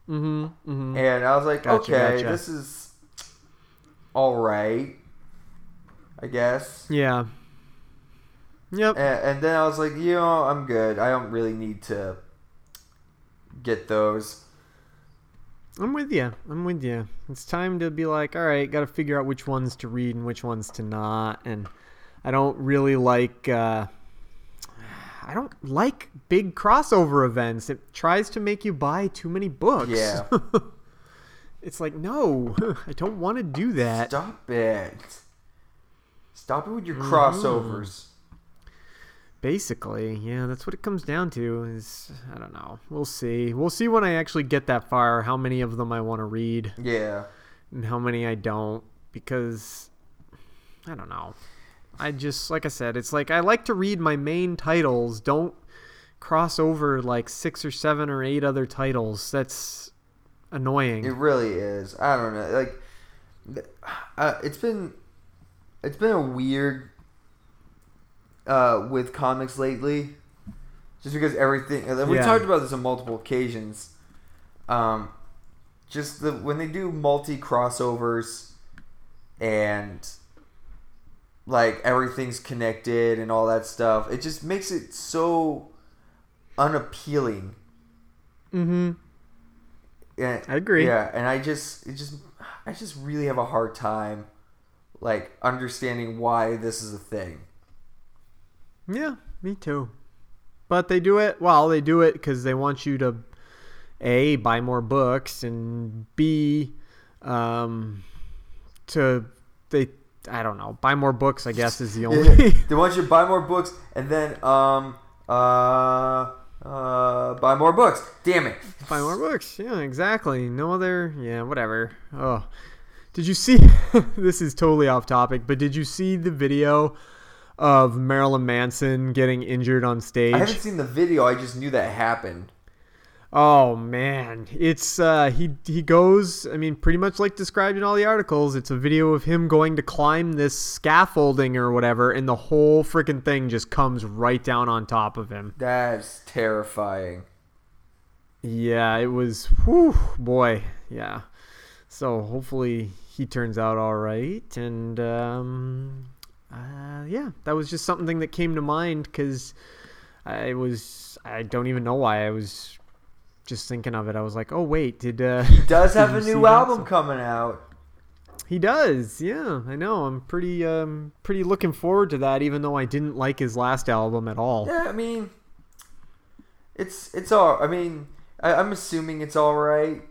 Mm-hmm. mm-hmm. and I was like, Gotcha, okay, gotcha. this is all right, I guess. Yeah. Yep. And, and then I was like, you know, I'm good. I don't really need to get those. I'm with you. I'm with you. It's time to be like, all right, got to figure out which ones to read and which ones to not. And I don't really like. Uh, I don't like big crossover events. It tries to make you buy too many books. Yeah. it's like, no, I don't want to do that. Stop it. Stop it with your Mhm. crossovers. Basically, yeah, that's what it comes down to. Is I don't know. We'll see. We'll see when I actually get that far. How many of them I want to read. Yeah. and how many I don't because I don't know. I just like I said, it's like I like to read my main titles. Don't cross over like six or seven or eight other titles. That's annoying. It really is. I don't know. Like, uh, it's been, it's been a weird, uh, with comics lately, just because everything. and We Yeah. talked about this on multiple occasions. Um, just the when they do multi crossovers, and like everything's connected and all that stuff, it just makes it so unappealing. mm-hmm. Yeah, I agree. Yeah, and I just, it just, I just really have a hard time, like understanding why this is a thing. Yeah, me too. But they do it. Well, they do it because they want you to a buy more books and b um, to they I don't know buy more books. I guess is the only. they want you to buy more books and then um uh uh buy more books. Damn it! Buy more books. Yeah, exactly. No other. Yeah, whatever. Oh, did you see? this is totally off topic, but did you see the video of Marilyn Manson getting injured on stage? I haven't seen the video. I just knew that happened. Oh man, it's uh, he he goes. I mean, pretty much like described in all the articles. It's a video of him going to climb this scaffolding or whatever, and the whole freaking thing just comes right down on top of him. That's terrifying. Yeah, it was. Whew, boy, yeah. So hopefully he turns out all right, and um, uh, yeah, that was just something that came to mind because I was. I don't even know why I was just thinking of it. I was like, oh wait, did uh, He does have a new album So- coming out. He does, yeah. I know. I'm pretty um pretty looking forward to that, even though I didn't like his last album at all. Yeah, I mean, it's it's all. I mean, I, I'm assuming it's all right.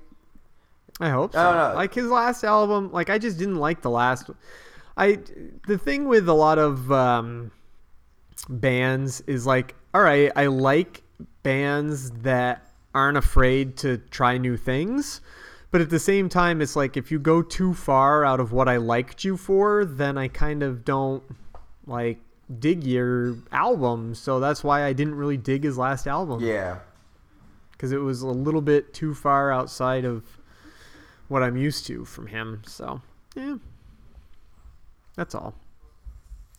I hope so. I don't know. Like his last album, like I just didn't like the last. I the thing with a lot of um, bands is like, all right, I like bands that aren't afraid to try new things, but at the same time, it's like if you go too far out of what I liked you for, then I kind of don't like dig your album. So that's why I didn't really dig his last album Yeah. because it was a little bit too far outside of what I'm used to from him. So, yeah, that's all.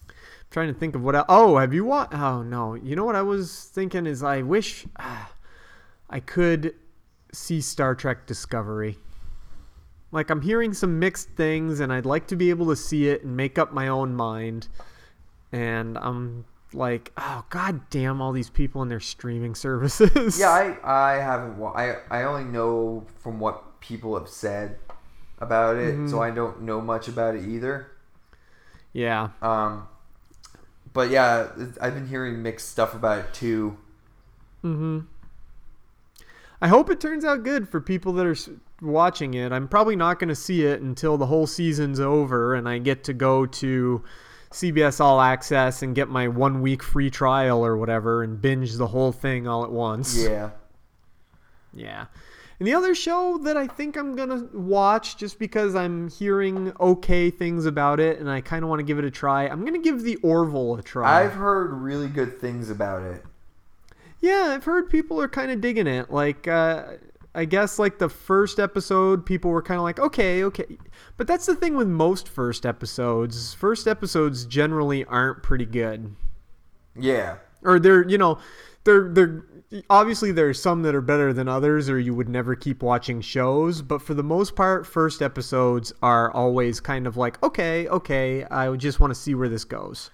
I'm trying to think of what. I, oh, have you watched? Oh no, you know what I was thinking is I wish ah, I could see Star Trek Discovery. Like I'm hearing some mixed things, and I'd like to be able to see it and make up my own mind. And I'm like oh god damn all these people and their streaming services. Yeah, I I haven't. wa- I I only know from what people have said about it, so Mhm. I don't know much about it either. yeah. Um, but yeah, I've been hearing mixed stuff about it too. Mm-hmm. I hope it turns out good for people that are watching it. I'm probably not going to see it until the whole season's over and I get to go to CBS All Access and get my one week free trial or whatever and binge the whole thing all at once. Yeah. Yeah. And the other show that I think I'm going to watch just because I'm hearing okay things about it and I kind of want to give it a try, I'm going to give The Orville a try. I've heard really good things about it. Yeah, I've heard people are kind of digging it. Like, uh, I guess like the first episode, people were kind of like, okay, okay. But that's the thing with most first episodes. First episodes generally aren't pretty good. Yeah. Or they're, you know, they're they're obviously there's some that are better than others, or you would never keep watching shows. But for the most part, first episodes are always kind of like, okay, okay, I just want to see where this goes.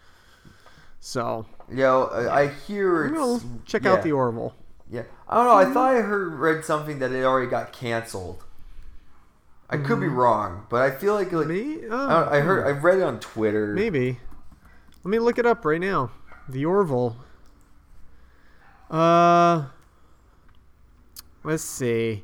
So Yo, I, I hear it's check yeah. out the Orville. Yeah, I don't know. I thought I heard read something that it already got canceled. I could be Mm. wrong, but I feel like like Me? I, don't- I heard I read it on Twitter. Maybe. Let me look it up right now. The Orville. Uh Let's see.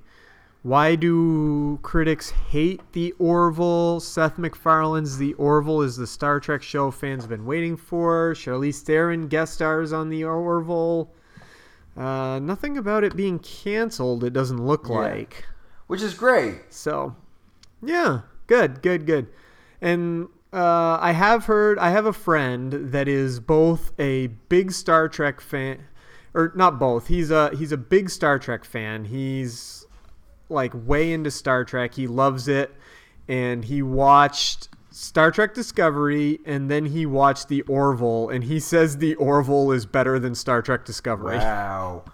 Why do critics hate the Orville? Seth MacFarlane's The Orville is the Star Trek show fans have been waiting for. Charlize Theron guest stars on The Orville. Uh, nothing about it being canceled, it doesn't look Yeah. like. which is great. So, yeah, good, good, good. And uh, I have heard, I have a friend that is both a big Star Trek fan, or not both. He's a he's a big Star Trek fan. He's like way into Star Trek. He loves it, and he watched Star Trek Discovery, and then he watched the Orville, and he says the Orville is better than Star Trek Discovery. Wow.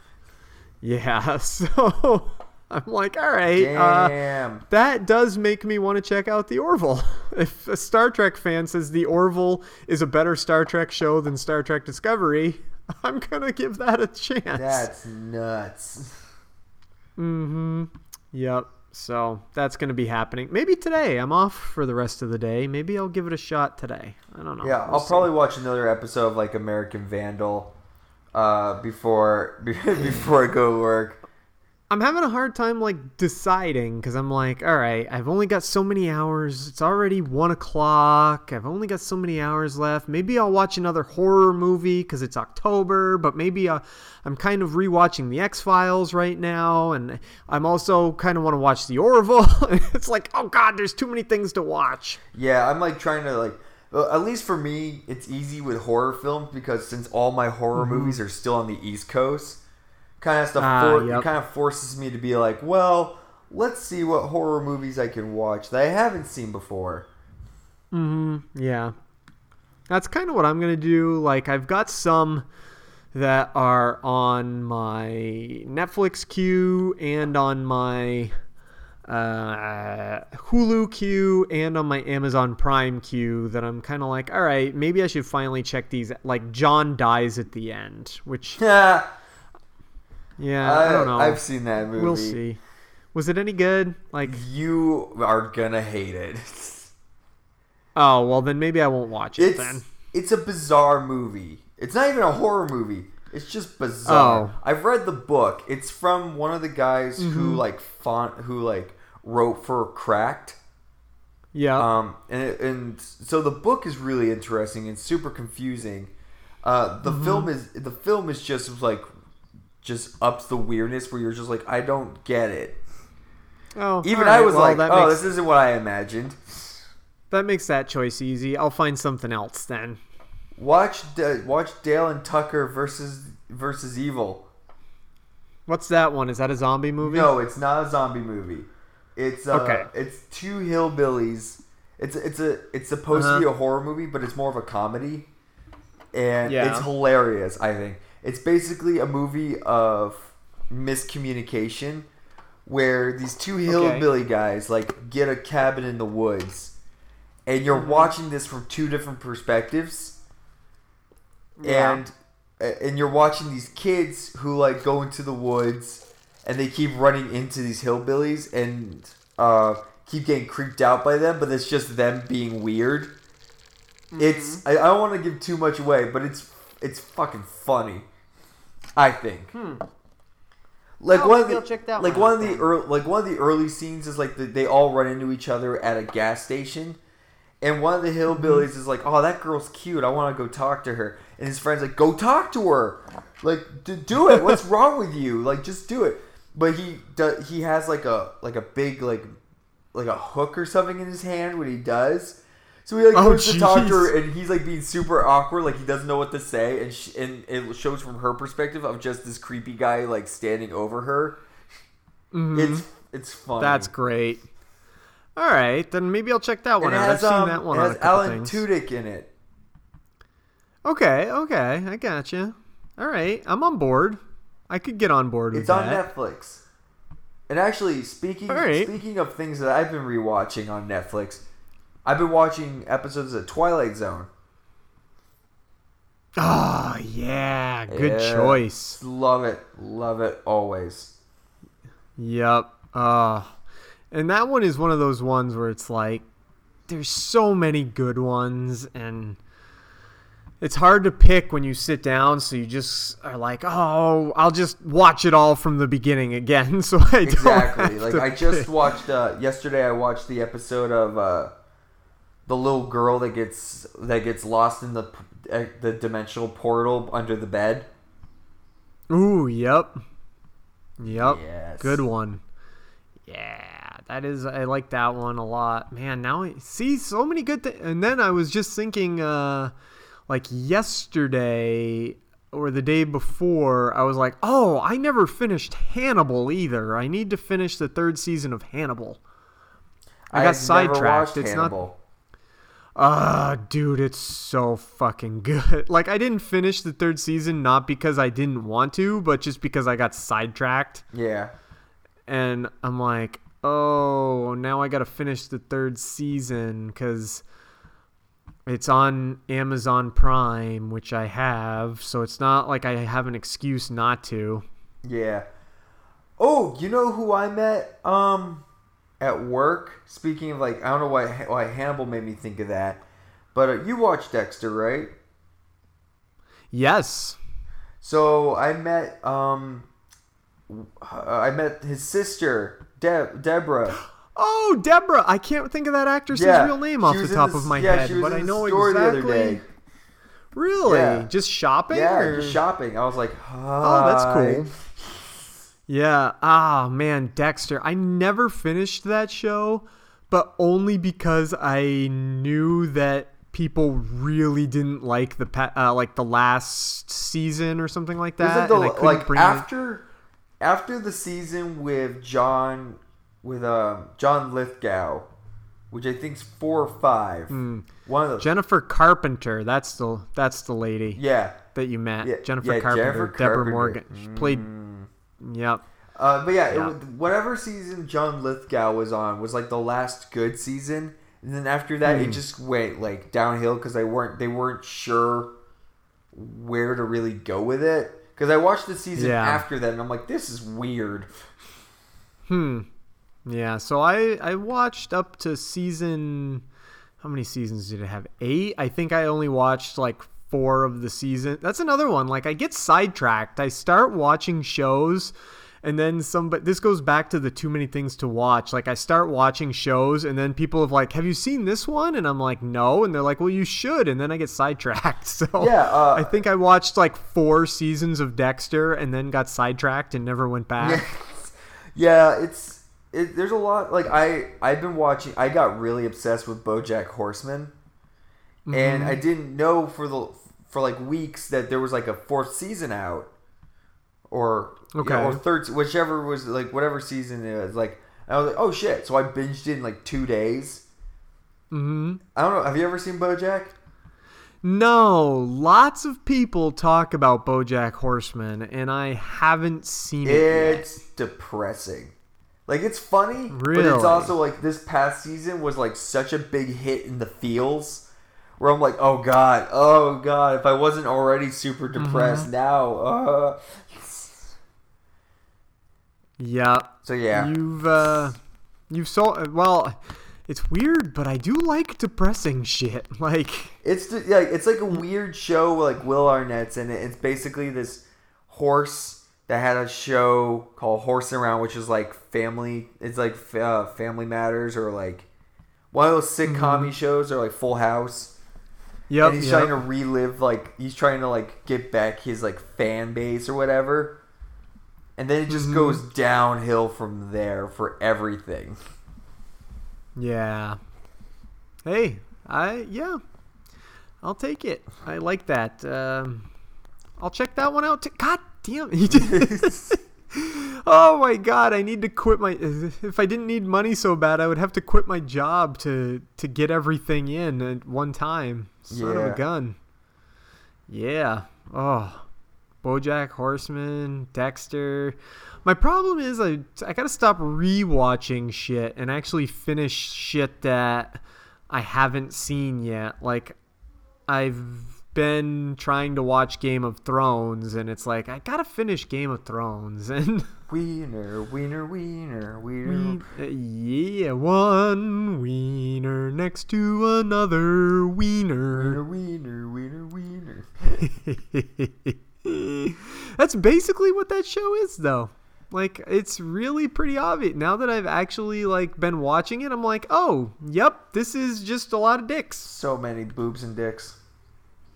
Yeah, so I'm like, all right, uh, Damn. that does make me want to check out the Orville. If a Star Trek fan says the Orville is a better Star Trek show than Star Trek Discovery, I'm gonna give that a chance. That's nuts. Mm-hmm. Yep. So that's gonna be happening. Maybe today. I'm off for the rest of the day. Maybe I'll give it a shot today. I don't know. Yeah, We'll I'll see. probably watch another episode of like American Vandal uh, before before I go to work. I'm having a hard time like deciding because I'm like, all right, I've only got so many hours. It's already one o'clock. I've only got so many hours left. Maybe I'll watch another horror movie because it's October. But maybe uh, I'm kind of rewatching the X Files right now, and I'm also kind of want to watch the Orville. it's like, oh god, there's too many things to watch. Yeah, I'm like trying to like. Well, at least for me, it's easy with horror films because since all my horror Mhm. movies are still on the East Coast, kind of stuff. Ah, for, yep. It kind of forces me to be like, well, let's see what horror movies I can watch that I haven't seen before. hmm Yeah. That's kind of what I'm going to do. Like, I've got some that are on my Netflix queue and on my uh, Hulu queue and on my Amazon Prime queue that I'm kind of like, all right, maybe I should finally check these. Like, John dies at the end, which. Yeah. Yeah, I, don't know. I've seen that movie. We'll see. Was it any good? Like, you are gonna hate it. oh well, then maybe I won't watch it It's then. it's a bizarre movie. It's not even a horror movie. It's just bizarre. Oh. I've read the book. It's from one of the guys who Mhm. like font who like wrote for Cracked. Yeah. Um, and it, and so the book is really interesting and super confusing. Uh, the Mhm. film is the film is just like just ups the weirdness where you're just like I don't get it. Oh, Even alright, I was well, like, that oh, makes- this isn't what I imagined. That makes that choice easy. I'll find something else then. Watch D- watch Dale and Tucker versus versus Evil. What's that one? Is that a zombie movie? No, it's not a zombie movie. It's uh, Okay. It's two hillbillies. It's it's a it's supposed to be Uh-huh. a horror movie, but it's more of a comedy, and Yeah. it's hilarious. I think it's basically a movie of miscommunication, where these two hillbilly guys like get a cabin in the woods, and you're Mhm. watching this from two different perspectives. Yeah. and and you're watching these kids who like go into the woods and they keep running into these hillbillies and uh, keep getting creeped out by them, but it's just them being weird. It's I, I don't want to give too much away, but it's it's fucking funny. I think. Hmm. Like Oh, one of the check that like one one of the early, like one of the early scenes is like the, they all run into each other at a gas station, and one of the mm-hmm. hillbillies is like, "Oh, that girl's cute. I want to go talk to her." And his friend's like, "Go talk to her. Like, d- do it. What's wrong with you? Like, just do it." But he does. he has like a like a big like like a hook or something in his hand when he does. So he like Oh, goes to talk to her, and he's like being super awkward, like he doesn't know what to say, and sh- and it shows from her perspective of just this creepy guy like standing over her. It's it's fun. That's great. All right, then maybe I'll check that one it out. has, I've seen um, that one it has Alan things. Tudyk in it. Okay, okay, I got gotcha. All right, I'm on board. I could get on board with It's on that. Netflix. And actually, speaking right. speaking of things that I've been rewatching on Netflix, I've been watching episodes of Twilight Zone. Oh yeah, good Yeah. choice. Love it, love it always. Yep. Uh, and that one is one of those ones where it's like there's so many good ones and it's hard to pick when you sit down so you just are like oh i'll just watch it all from the beginning again so i Exactly. Like I just watched uh, yesterday. I watched the episode of uh, the little girl that gets that gets lost in the uh, the dimensional portal under the bed. ooh yep. Yep. Yes. good one. Yeah that is i like that one a lot. Man now i see so many good things and then i was just thinking uh like yesterday or the day before i was like oh i never finished hannibal either. I need to finish the third season of hannibal. I got I've never sidetracked. it's Hannibal. not ah dude it's so fucking good like i didn't finish the third season not because i didn't want to but just because i got sidetracked Yeah. and I'm like, oh, now I got to finish the third season because it's on Amazon Prime, which I have. So it's not like I have an excuse not to. Yeah. Oh, you know who I met um at work? Speaking of like, I don't know why why Hannibal made me think of that, but uh, you watched Dexter, right? Yes. So I met um I met his sister Deb Deborah. Oh, Deborah. I can't think of that actress's Yeah, real name off the top the of my yeah, head, but I know store the other exactly. day. Really? Yeah. Just shopping? Yeah, or- just shopping. I was like, Oh, that's cool. Yeah. Ah, man, Dexter. I never finished that show, but only because I knew that people really didn't like the pa- uh, like the last season or something like that. the- like bring it- after after the season with John with um John Lithgow, which I think's four or five. One of the Jennifer Carpenter. That's the that's the lady. Yeah. That you met. Yeah, Jennifer yeah, Carpenter. Jennifer Deborah Carpenter. Morgan. She played. Yep. Uh, but yeah, Yeah. It was, whatever season John Lithgow was on was like the last good season, and then after that it Hmm. just went like downhill because they weren't they weren't sure where to really go with it. Because I watched the season Yeah. after that, and I'm like, this is weird. Hmm. Yeah. So I I watched up to season. How many seasons did it have? Eight. I think I only watched like four of the season. That's another one. Like I get sidetracked. I start watching shows. And then some, but this goes back to the too many things to watch. Like I start watching shows, and then people have like, "Have you seen this one?" And I'm like, "No," and they're like, "Well, you should." And then I get sidetracked. So Yeah, uh, I think I watched like four seasons of Dexter, and then got sidetracked and never went back. Yeah, it's it, there's a lot like I I've been watching. I got really obsessed with BoJack Horseman, and Mhm. I didn't know for the for like weeks that there was like a fourth season out, or you know, Okay. or third, whichever was like whatever season it was. Like I was like, oh shit! So I binged it in like two days. hmm I don't know. Have you ever seen BoJack? No, lots of people talk about BoJack Horseman, and I haven't seen it. yet. It's depressing. Like it's funny, but it's also like this past season was like such a big hit in the feels, where I'm like, oh god, oh god, if I wasn't already super depressed now, uh. Yeah. So yeah, You've uh you've so well it's weird, but I do like depressing shit. Like it's like it's like a weird show like Will Arnett's and it. it's basically this horse that had a show called Horsing Around, which is like family. It's like uh, Family Matters or like one of those sitcom shows or like Full House. Yep. and he's yep. trying to relive like he's trying to like get back his like fan base or whatever and then it just Mm-hmm. goes downhill from there for everything Yeah. Hey, I yeah. I'll take it. I like that. Um, I'll check that one out. Too. God damn it. oh my god, I need to quit my if I didn't need money so bad, I would have to quit my job to to get everything in at one time. Son of Yeah. a gun. Yeah. Oh. Bojack Horseman, Dexter. My problem is I I gotta stop rewatching shit and actually finish shit that I haven't seen yet. Like I've been trying to watch Game of Thrones and it's like I gotta finish Game of Thrones and wiener wiener wiener wiener Uh, yeah, one wiener next to another wiener. wiener wiener wiener That's basically what that show is, though. Like, it's really pretty obvious. Now that I've actually like been watching it, I'm like, oh, yep, this is just a lot of dicks. so many boobs and dicks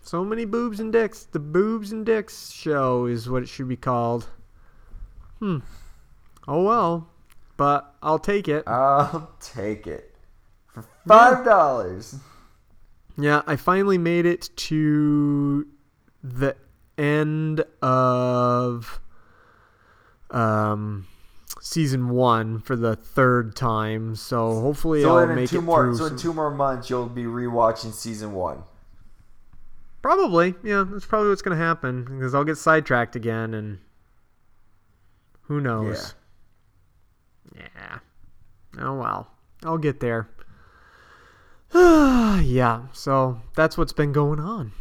So many boobs and dicks. The boobs and dicks show is what it should be called. Hmm. Oh well, but I'll take it. i'll take it for five dollars Yeah, I finally made it to the end of um season one for the third time. So hopefully so I'll in make two it more through. so in two more months you'll be rewatching season one Probably, yeah, that's probably what's gonna happen because I'll get sidetracked again, and who knows? Yeah. Oh well, I'll get there. yeah. So that's what's been going on.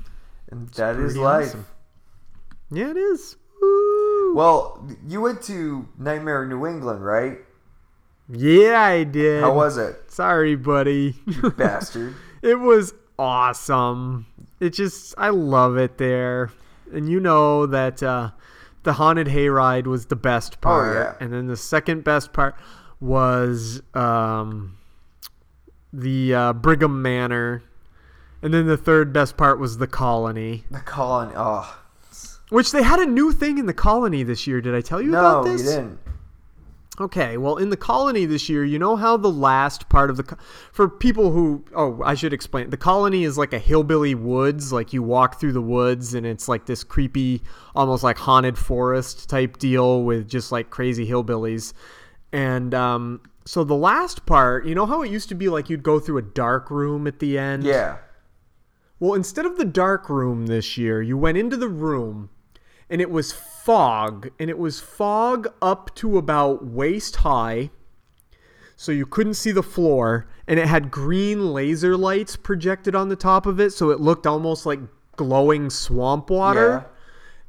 and that is life awesome. Yeah, it is. Woo. well you went to nightmare new england right Yeah, I did. how was it Sorry, buddy. bastard it was awesome. It just I love it there. And you know that uh the haunted hayride was the best part. yeah. And then the second best part was um the uh, Brigham Manor. And then the third best part was the colony. the colony oh Which they had a new thing in the colony this year. Did I tell you no about you this? didn't Okay, well, in the colony this year, you know how the last part of the co- for people who oh, I should explain. The colony is like a hillbilly woods, like you walk through the woods and it's like this creepy, almost like haunted forest type deal with just like crazy hillbillies. And um so the last part, you know how it used to be like you'd go through a dark room at the end? yeah Well, instead of the dark room this year, you went into the room and it was fog, and it was fog up to about waist high. So you couldn't see the floor, and it had green laser lights projected on the top of it, so it looked almost like glowing swamp water.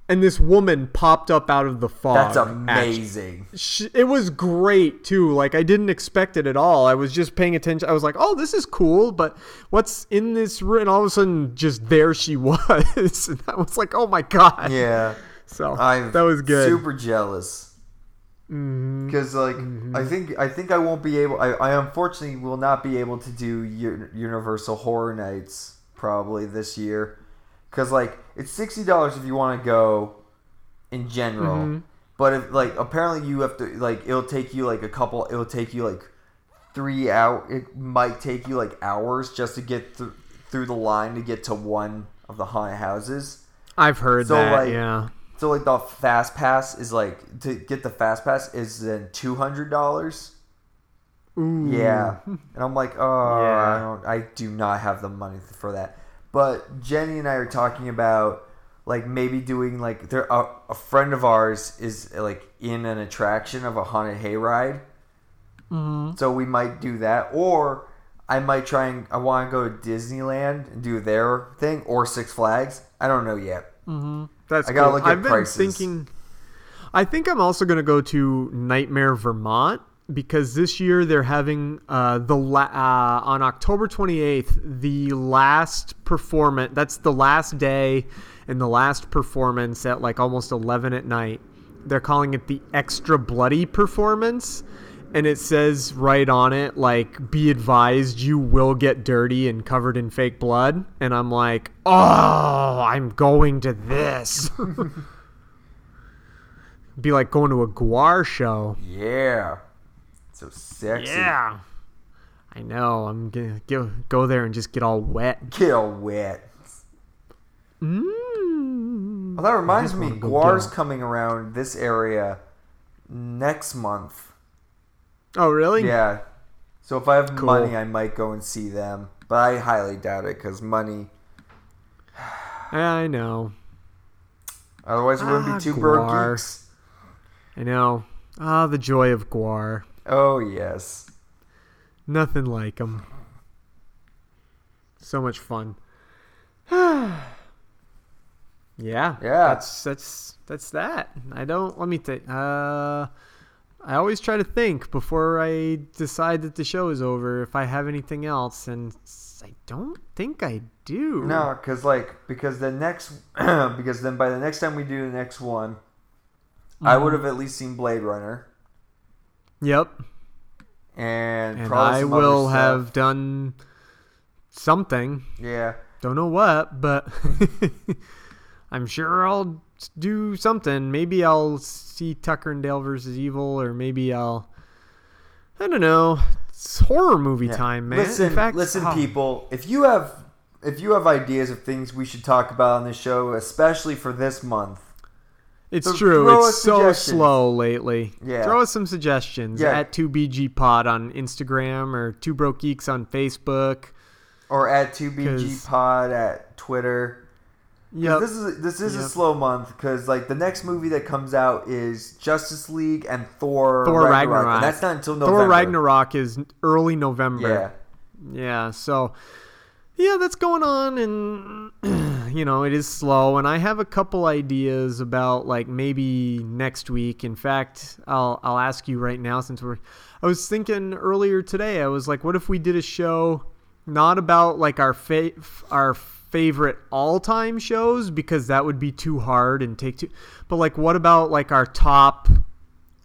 And this woman popped up out of the fog. that's amazing. Sh- it was great too. Like i didn't expect it at all. I was just paying attention i was like oh this is cool but what's in this room? And all of a sudden just there she was. And i was like oh my god. Yeah. So I'm that was good. Super jealous. Mm-hmm. Because like I mm-hmm. think I think I won't be able. I, I unfortunately will not be able to do U- Universal Horror Nights probably this year. Because like it's sixty dollars if you want to go in general. Mm-hmm. But if like apparently you have to like it'll take you like a couple. It'll take you like three hour. It might take you like hours just to get th- through the line to get to one of the haunted houses. i've heard So, that like, yeah So like the fast pass is like to get the fast pass is then two hundred dollars. Ooh. Yeah, and I'm like, oh, I don't, I do not have the money for that. But Jenny and I are talking about like maybe doing like there a, a friend of ours is like in an attraction of a haunted hayride. Mm-hmm. So we might do that, or I might try and I want to go to Disneyland and do their thing or Six Flags. I don't know yet. Mm-hmm. That's I gotta cool. look at I've been thinking. I think I'm also going to go to Nightmare Vermont because this year they're having uh, the la- uh, on October 28th the last performance. That's the last day and the last performance at like almost 11 at night. They're calling it the extra bloody performance. And it says right on it, like, be advised, you will get dirty and covered in fake blood. And I'm like, oh, I'm going to this. be like going to a Gwar show. Yeah. So sexy. Yeah. I know. I'm gonna go go there and just get all wet. Get all wet. Mm. Well, that reminds me, Gwar's get- coming around this area next month. Oh, really? Yeah. So if I have Cool. money, I might go and see them. But I highly doubt it because money. I know. Otherwise, it wouldn't Ah, be two broke geeks. I know. Ah, the joy of Guar. Oh yes. Nothing like them. So much fun. yeah. Yeah. That's that's that's that. I don't. Let me think. Uh, I always try to think before I decide that the show is over if I have anything else, and I don't think I do. No, because like because the next because then by the next time we do the next one, I Mhm. would have at least seen Blade Runner Yep. and, And probably I will have done something. Yeah. Don't know what, but I'm sure I'll do something. Maybe I'll see Tucker and Dale versus Evil, or maybe I'll. I don't know. It's horror movie Yeah. time, man. Listen, fact, listen, oh, people. If you have if you have ideas of things we should talk about on this show, especially for this month, It's so true. It's so slow lately. Yeah. Throw us some suggestions Yeah. at 2BG Pod on Instagram or Two Broke Geeks on Facebook. or at 2BG Pod at Twitter. Yeah. This is this is a slow month because like the next movie that comes out is Justice League and Thor. Thor Ragnarok, Ragnarok. and that's not until November. Thor Ragnarok is early November. Yeah. Yeah, so yeah, that's going on and you know, it is slow and I have a couple ideas about like maybe next week. In fact, I'll I'll ask you right now since we're I was thinking earlier today. I was like what if we did a show not about like our fa- our favorite all-time shows because that would be too hard and take too but like what about like our top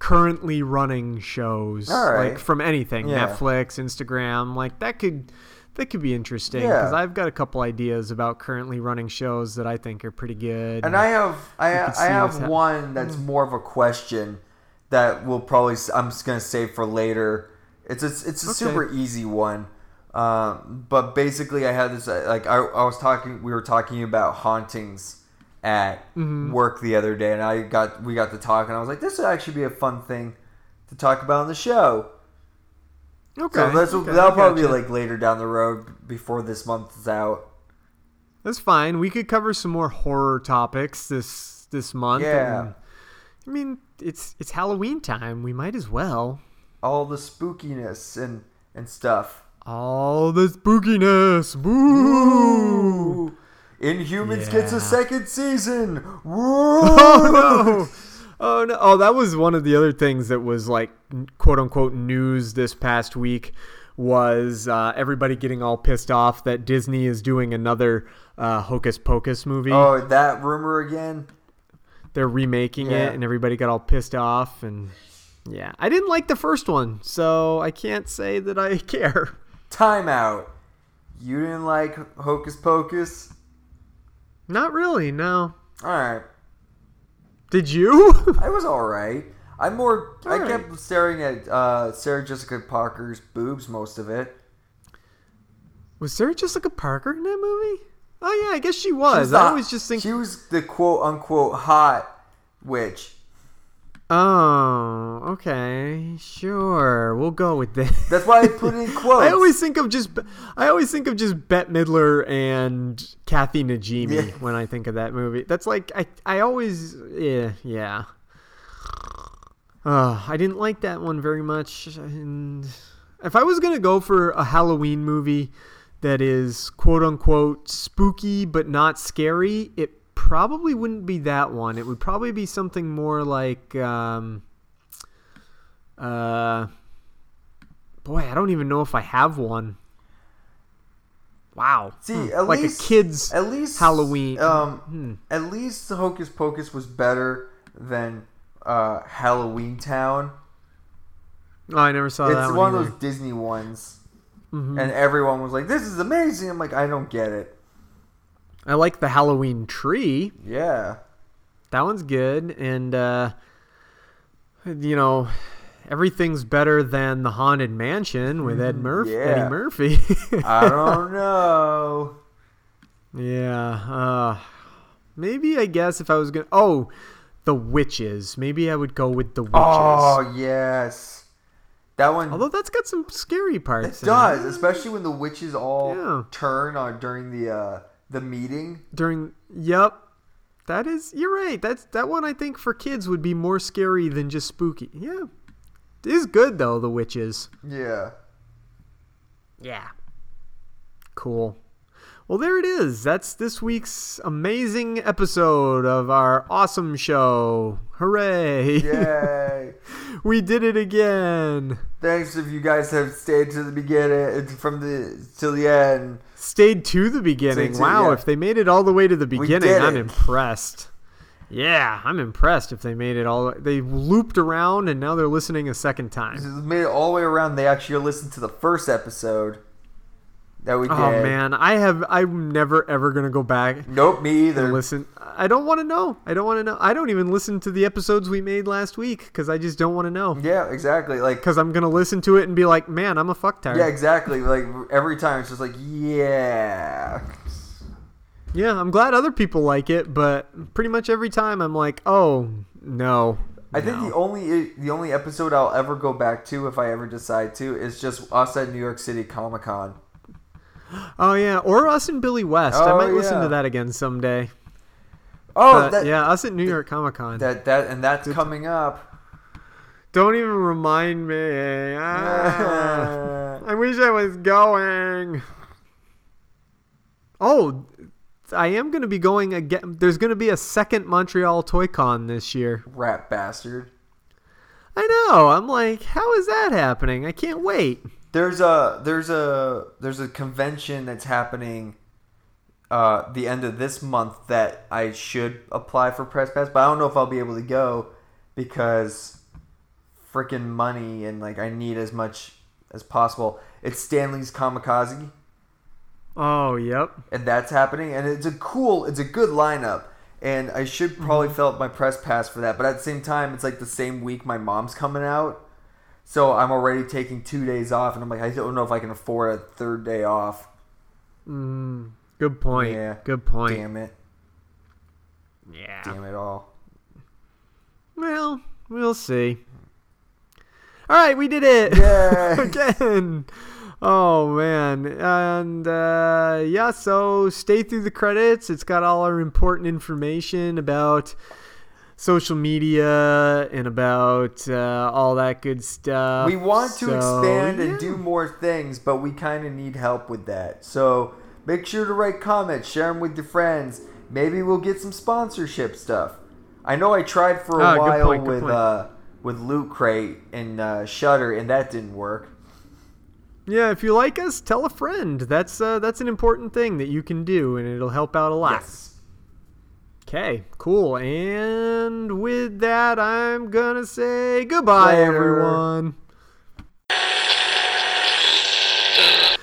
currently running shows All right. like from anything Yeah. netflix instagram like that could that could be interesting Yeah. because i've got a couple ideas about currently running shows that i think are pretty good And I have I, I have one that's more of a question that will probably I'm just gonna save for later. It's a, it's a Okay. super easy one, um, but basically I had this uh, like I, I was talking we were talking about hauntings at Mhm. work the other day, and I got we got to talk, and I was like, this would actually be a fun thing to talk about on the show. Okay So that's okay, that'll probably be like later down the road before this month is out. that's fine we could cover some more horror topics this this month Yeah. and, i mean it's it's halloween time we might as well All the spookiness and and stuff. all the spookiness boo Inhumans gets a second season. Woo! oh no oh no oh that was one of the other things that was like quote unquote news this past week was uh, everybody getting all pissed off that disney is doing another uh, hocus pocus movie Oh, that rumor again. they're remaking Yeah. it and everybody got all pissed off and yeah i didn't like the first one so i can't say that i care Timeout. You didn't like Hocus Pocus? not really no All right. Did you I was all right. I'm more. I All kept staring at uh, Sarah Jessica Parker's boobs most of it. was sarah jessica parker in that movie oh yeah i guess she She was, the- i always just think she was the quote unquote hot witch. Oh, okay, sure. We'll go with this. That's why I put it in quotes. I always think of just I always think of just Bette Midler and Kathy Najimy Yeah. when I think of that movie. That's like I I always yeah yeah. Uh, I didn't like that one very much, and If I was gonna go for a Halloween movie that is quote unquote spooky but not scary, it probably wouldn't be that one. It would probably be something more like, um, uh, boy, I don't even know if I have one. Wow. See, Hmm. at like least a kid's at least Halloween. Um, Hmm. at least Hocus Pocus was better than uh, Halloween Town. Oh, I never saw that it's one. one of those Disney ones, Mhm. and everyone was like, "This is amazing." I'm like, I don't get it. I like the Halloween tree. Yeah. That one's good, and uh, you know, everything's better than the Haunted Mansion with Ed Murphy. yeah. Eddie Murphy. I don't know. Yeah. Uh, maybe I guess if I was gonna. Oh, the witches. Maybe I would go with the witches. Oh yes, that one. Although that's got some scary parts. it does, especially when the witches all Yeah. turn on during the uh, the meeting. During. Yep. That is. You're right. That's that one. I think for kids would be more scary than just spooky. Yeah. It is good though. The witches. Yeah. Yeah. Cool. Well, there it is. That's this week's amazing episode of our awesome show. Hooray! Yay! we did it again. Thanks if you guys have stayed to the beginning, uh, from the till the end. Stayed to the beginning. To- wow, yeah. if they made it all the way to the beginning, I'm it. impressed. Yeah, I'm impressed if they made it all. They looped around and now they're listening a second time. Has made it all the way around. They actually listened to the first episode that we oh, did. Oh man, I have. I'm never ever gonna go back. Nope, me either. listen. I don't want to know. I don't want to know. I don't even listen to the episodes we made last week because I just don't want to know. Yeah, exactly. Like, Because I'm gonna listen to it and be like, man, I'm a fucktard. yeah, exactly. Like every time it's just like, yeah. Yeah, I'm glad other people like it, but pretty much every time I'm like, oh no. I think no. the only the only episode I'll ever go back to, if I ever decide to, is just us at New York City Comic Con. Oh yeah, or us and Billy West. I Oh, might listen yeah. to that again someday. Oh, But, that, yeah, us at New York Comic Con. that that and that's coming up. Don't even remind me. Ah, I wish I was going. Oh, I am going to be going again. There's going to be a second Montreal Toy Con this year. Rat bastard. I know. I'm like, how is that happening? I can't wait. There's a there's a there's a convention that's happening uh, the end of this month that I should apply for press pass, but I don't know if I'll be able to go because freaking money and like I need as much as possible. It's Stan Lee's Comikaze, Oh, yep. and that's happening, and it's a cool, it's a good lineup. And I should probably fill up my press pass for that, but at the same time, it's like the same week my mom's coming out, so I'm already taking two days off, and I'm like, I don't know if I can afford a third day off. Mm, good point. Yeah. Good point. Damn it. Yeah. Damn it all. Well, we'll see. All right, we did it Yay. again. Oh man, and uh, yeah. So stay through the credits. It's got all our important information about social media and about uh, all that good stuff. we want to So, expand yeah. and do more things, but we kind of need help with that. So make sure to write comments, share them with your friends. Maybe we'll get some sponsorship stuff. I know I tried for a good while point, good with uh, with Loot Crate and uh, Shudder, and that didn't work. Yeah, if you like us, tell a friend. That's uh, that's an important thing that you can do, and it'll help out a lot. Yes. Okay, cool. And with that, I'm gonna say goodbye, Later. everyone.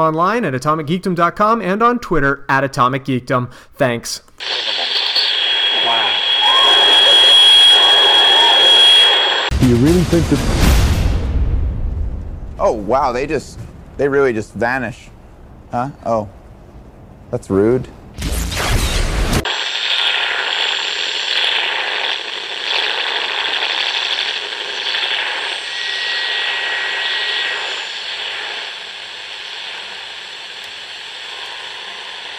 online at atomicgeekdom.com and on Twitter at Atomic Geekdom. Thanks. Do you really think that Oh, wow, they just, they really just vanish. Huh? Oh, that's rude.